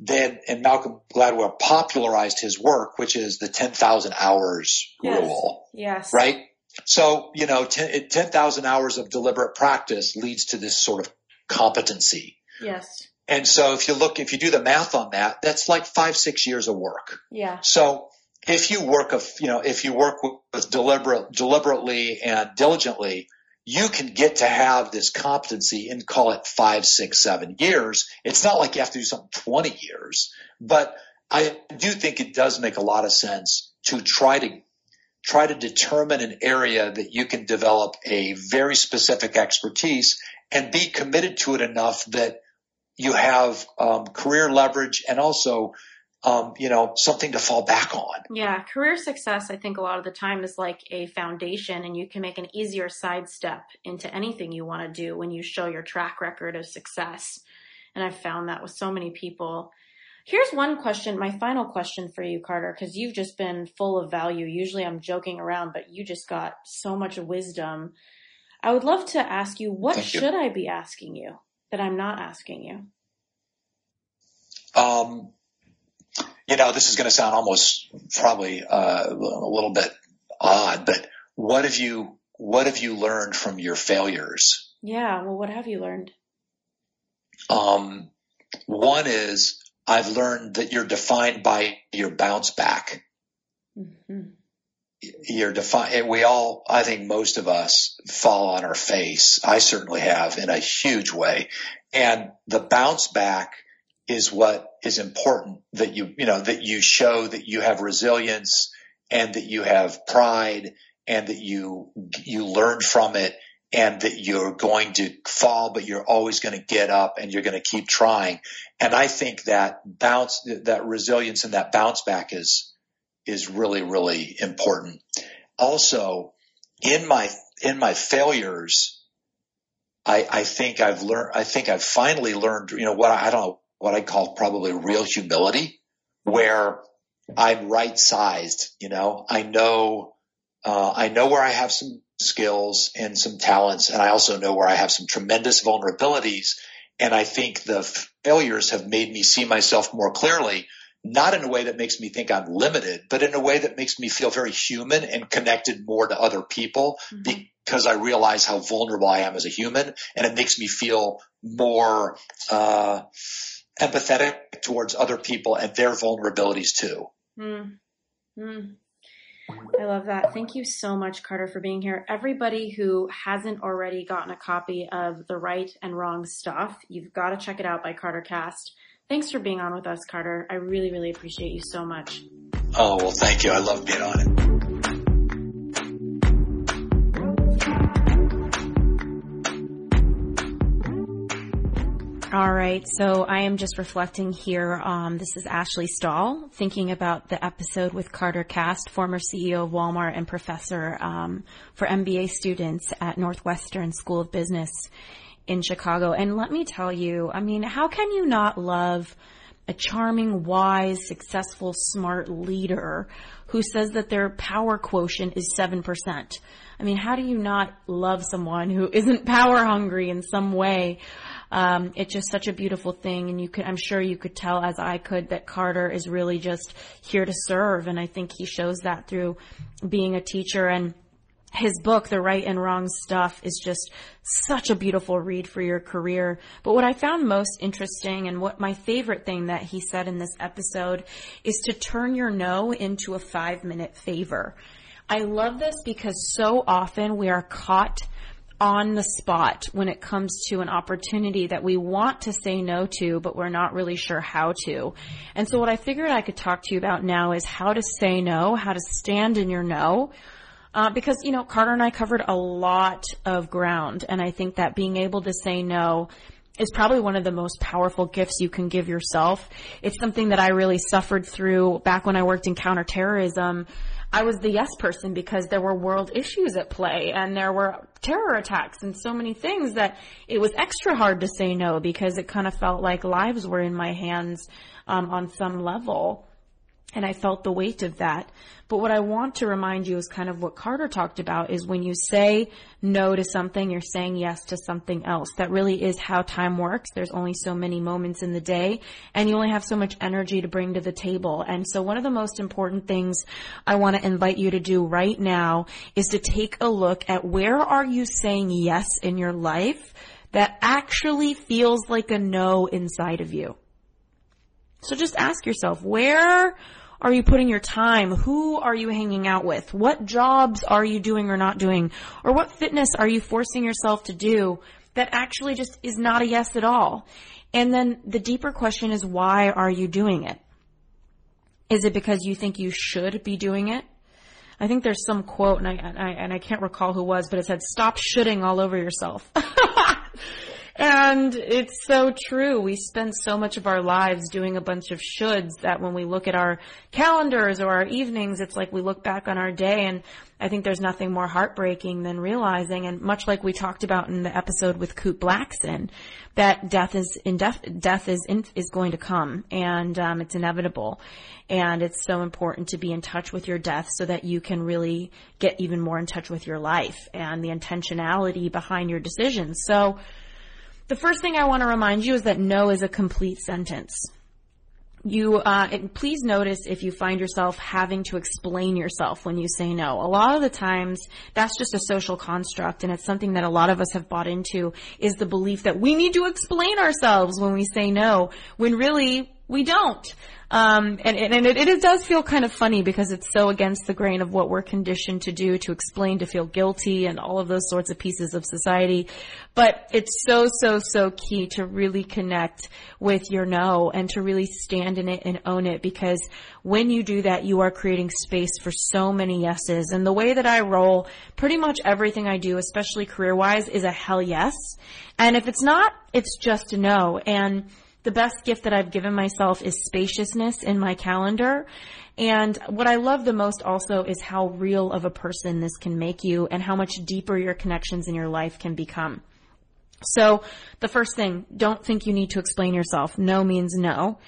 then and Malcolm Gladwell popularized his work, which is the 10,000 hours yes. rule. Yes. Right? So, you know, 10,000 hours of deliberate practice leads to this sort of competency. Yes. And so if you look, if you do the math on that, that's like five, six years of work. Yeah. So if you work of, you know, if you work with deliberate, deliberately and diligently, you can get to have this competency and call it five, six, seven years. It's not like you have to do something 20 years, but I do think it does make a lot of sense to try to try to determine an area that you can develop a very specific expertise and be committed to it enough that you have um, career leverage and also um, you know, something to fall back on. Yeah, career success, I think a lot of the time is like a foundation, and you can make an easier sidestep into anything you want to do when you show your track record of success. And I've found that with so many people. Here's one question, my final question for you, Carter, because you've just been full of value. Usually I'm joking around, but you just got so much wisdom. I would love to ask you, what Thank should you. I be asking you that I'm not asking you? Um, you know, this is going to sound almost probably uh, a little bit odd, but what have you what have you learned from your failures? Yeah, well, what have you learned? Um, one is I've learned that you're defined by your bounce back. Mm-hmm. You're defined. We all, I think, most of us fall on our face. I certainly have in a huge way, and the bounce back is what is important that you, you know, that you show that you have resilience and that you have pride and that you, you learn from it and that you're going to fall, but you're always going to get up and you're going to keep trying. And I think that bounce, that resilience and that bounce back is, is really, really important. Also, in my, in my failures, I, I think I've learned, I think I've finally learned, you know, what I, don't know what I call probably real humility where I'm right sized, you know, I know, uh, I know where I have some skills and some talents. And I also know where I have some tremendous vulnerabilities. And I think the failures have made me see myself more clearly, not in a way that makes me think I'm limited, but in a way that makes me feel very human and connected more to other people mm-hmm. because I realize how vulnerable I am as a human. And it makes me feel more, uh, empathetic towards other people and their vulnerabilities too. Mm. Mm. I love that. Thank you so much, Carter, for being here. Everybody who hasn't already gotten a copy of The Right and Wrong Stuff, you've got to check it out by Carter Cast. Thanks for being on with us, Carter. I really, really appreciate you so much. Oh, well, thank you. I love being on it. All right, so I am just reflecting here. Um, this is Ashley Stahl, thinking about the episode with Carter Cast, former CEO of Walmart and professor um, for MBA students at Northwestern School of Business in Chicago. And let me tell you, I mean, how can you not love a charming, wise, successful, smart leader who says that their power quotient is 7%? I mean, how do you not love someone who isn't power hungry in some way? Um, it's just such a beautiful thing, and you could, I'm sure you could tell, as I could, that Carter is really just here to serve, and I think he shows that through being a teacher and his book, The Right and Wrong Stuff, is just such a beautiful read for your career. But what I found most interesting and what my favorite thing that he said in this episode is to turn your no into a five minute favor. I love this because so often we are caught on the spot when it comes to an opportunity that we want to say no to, but we're not really sure how to. And so what I figured I could talk to you about now is how to say no, how to stand in your no. Uh, because, you know, Carter and I covered a lot of ground, and I think that being able to say no is probably one of the most powerful gifts you can give yourself. It's something that I really suffered through back when I worked in counterterrorism I was the yes person because there were world issues at play and there were terror attacks and so many things that it was extra hard to say no because it kind of felt like lives were in my hands um, on some level. And I felt the weight of that. But what I want to remind you is kind of what Carter talked about is when you say no to something, you're saying yes to something else. That really is how time works. There's only so many moments in the day and you only have so much energy to bring to the table. And so one of the most important things I want to invite you to do right now is to take a look at where are you saying yes in your life that actually feels like a no inside of you. So just ask yourself, where are you putting your time? Who are you hanging out with? What jobs are you doing or not doing? Or what fitness are you forcing yourself to do that actually just is not a yes at all? And then the deeper question is why are you doing it? Is it because you think you should be doing it? I think there's some quote, and I, and I, and I can't recall who was, but it said, "Stop shoulding all over yourself." and it's so true. We spend so much of our lives doing a bunch of shoulds that when we look at our calendars or our evenings, it's like we look back on our day and I think there's nothing more heartbreaking than realizing, and much like we talked about in the episode with Kute Blackson, that death is in death, death is in, is going to come, and um, it's inevitable, and it's so important to be in touch with your death so that you can really get even more in touch with your life and the intentionality behind your decisions. So, the first thing I want to remind you is that no is a complete sentence you uh, please notice if you find yourself having to explain yourself when you say no. A lot of the times that's just a social construct and it's something that a lot of us have bought into is the belief that we need to explain ourselves when we say no when really we don't. Um, and, and it, it does feel kind of funny because it's so against the grain of what we're conditioned to do, to explain, to feel guilty, and all of those sorts of pieces of society. But it's so, so, so key to really connect with your no and to really stand in it and own it because when you do that, you are creating space for so many yeses. And the way that I roll, pretty much everything I do, especially career wise, is a hell yes. And if it's not, it's just a no. And the best gift that I've given myself is spaciousness in my calendar. And what I love the most also is how real of a person this can make you and how much deeper your connections in your life can become. So the first thing, don't think you need to explain yourself. No means no.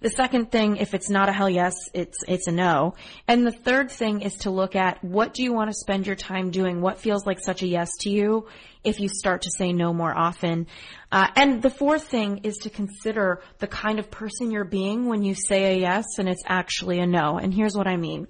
The second thing, if it's not a hell yes, it's, it's a no. And the third thing is to look at what do you want to spend your time doing? What feels like such a yes to you if you start to say no more often? Uh, and the fourth thing is to consider the kind of person you're being when you say a yes and it's actually a no. And here's what I mean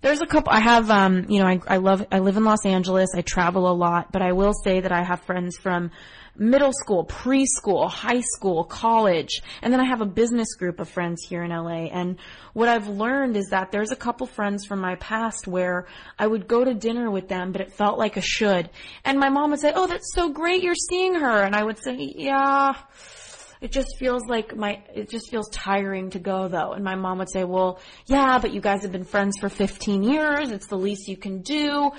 there's a couple i have um you know I, I love i live in los angeles i travel a lot but i will say that i have friends from middle school, preschool, high school, college, and then I have a business group of friends here in LA. And what I've learned is that there's a couple friends from my past where I would go to dinner with them, but it felt like a should. And my mom would say, "Oh, that's so great, you're seeing her," and I would say, "Yeah." It just feels like my, it just feels tiring to go though. And my mom would say, well, yeah, but you guys have been friends for 15 years. It's the least you can do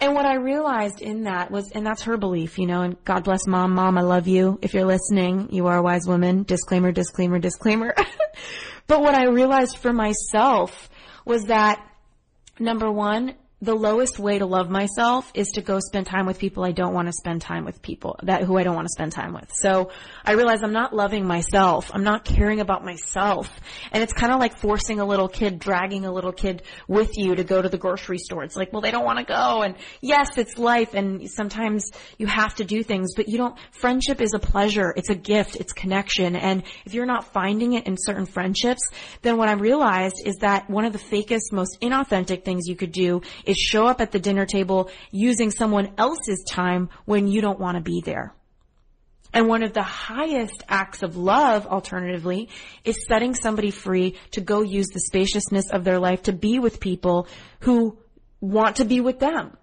and what I realized in that was, and that's her belief, you know, and God bless mom, mom, I love you. If you're listening, you are a wise woman. Disclaimer, disclaimer, disclaimer. but what I realized for myself was that number one, the lowest way to love myself is to go spend time with people I don't want to spend time with people that who I don't want to spend time with. So I realize I'm not loving myself. I'm not caring about myself. And it's kind of like forcing a little kid, dragging a little kid with you to go to the grocery store. It's like, well, they don't want to go. And yes, it's life. And sometimes you have to do things, but you don't, friendship is a pleasure. It's a gift. It's connection. And if you're not finding it in certain friendships, then what I realized is that one of the fakest, most inauthentic things you could do is show up at the dinner table using someone else's time when you don't want to be there. And one of the highest acts of love, alternatively, is setting somebody free to go use the spaciousness of their life to be with people who want to be with them.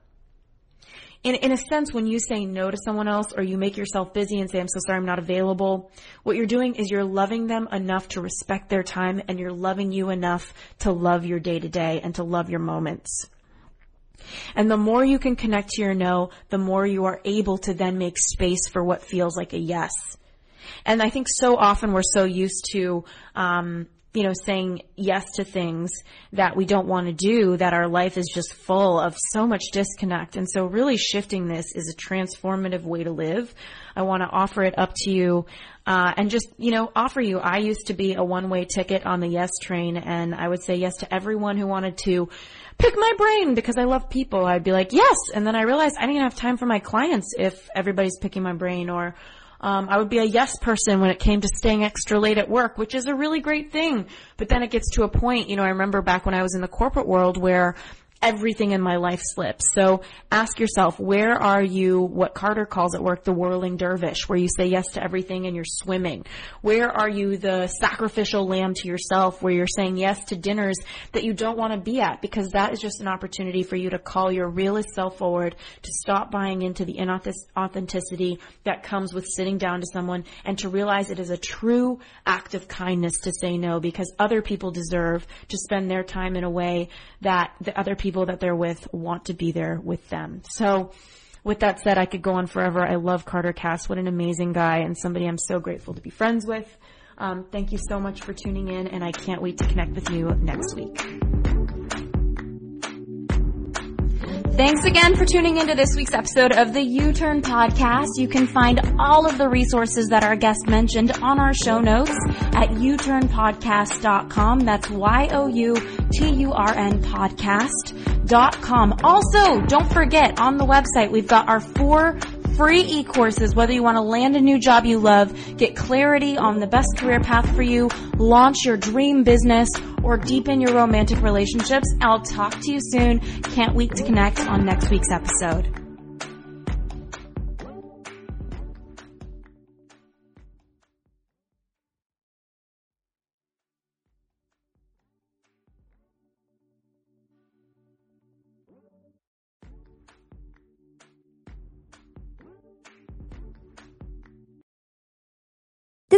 In, in a sense, when you say no to someone else or you make yourself busy and say, I'm so sorry, I'm not available, what you're doing is you're loving them enough to respect their time and you're loving you enough to love your day to day and to love your moments. And the more you can connect to your no, the more you are able to then make space for what feels like a yes. And I think so often we're so used to, um, you know, saying yes to things that we don't want to do that our life is just full of so much disconnect. And so really shifting this is a transformative way to live. I want to offer it up to you, uh, and just, you know, offer you. I used to be a one-way ticket on the yes train and I would say yes to everyone who wanted to pick my brain because I love people. I'd be like, yes. And then I realized I didn't have time for my clients if everybody's picking my brain or, um, I would be a yes person when it came to staying extra late at work, which is a really great thing. But then it gets to a point, you know, I remember back when I was in the corporate world where everything in my life slips. So ask yourself, where are you, what Carter calls at work, the whirling dervish, where you say yes to everything and you're swimming? Where are you the sacrificial lamb to yourself, where you're saying yes to dinners that you don't want to be at? Because that is just an opportunity for you to call your realist self forward, to stop buying into the inauthenticity that comes with sitting down to someone and to realize it is a true act of kindness to say no because other people deserve to spend their time in a way that the other people that they're with want to be there with them. So with that said, I could go on forever. I love Carter Cast. What an amazing guy and somebody I'm so grateful to be friends with. Um, thank you so much for tuning in and I can't wait to connect with you next week. Thanks again for tuning into this week's episode of the You Turn podcast. You can find all of the resources that our guest mentioned on our show notes at youturnpodcast.com. That's Y-O-U-T-U-R-N podcast.com. Also, don't forget on the website, we've got our four free e-courses, whether you want to land a new job you love, get clarity on the best career path for you, launch your dream business, or deepen your romantic relationships. I'll talk to you soon. Can't wait to connect on next week's episode.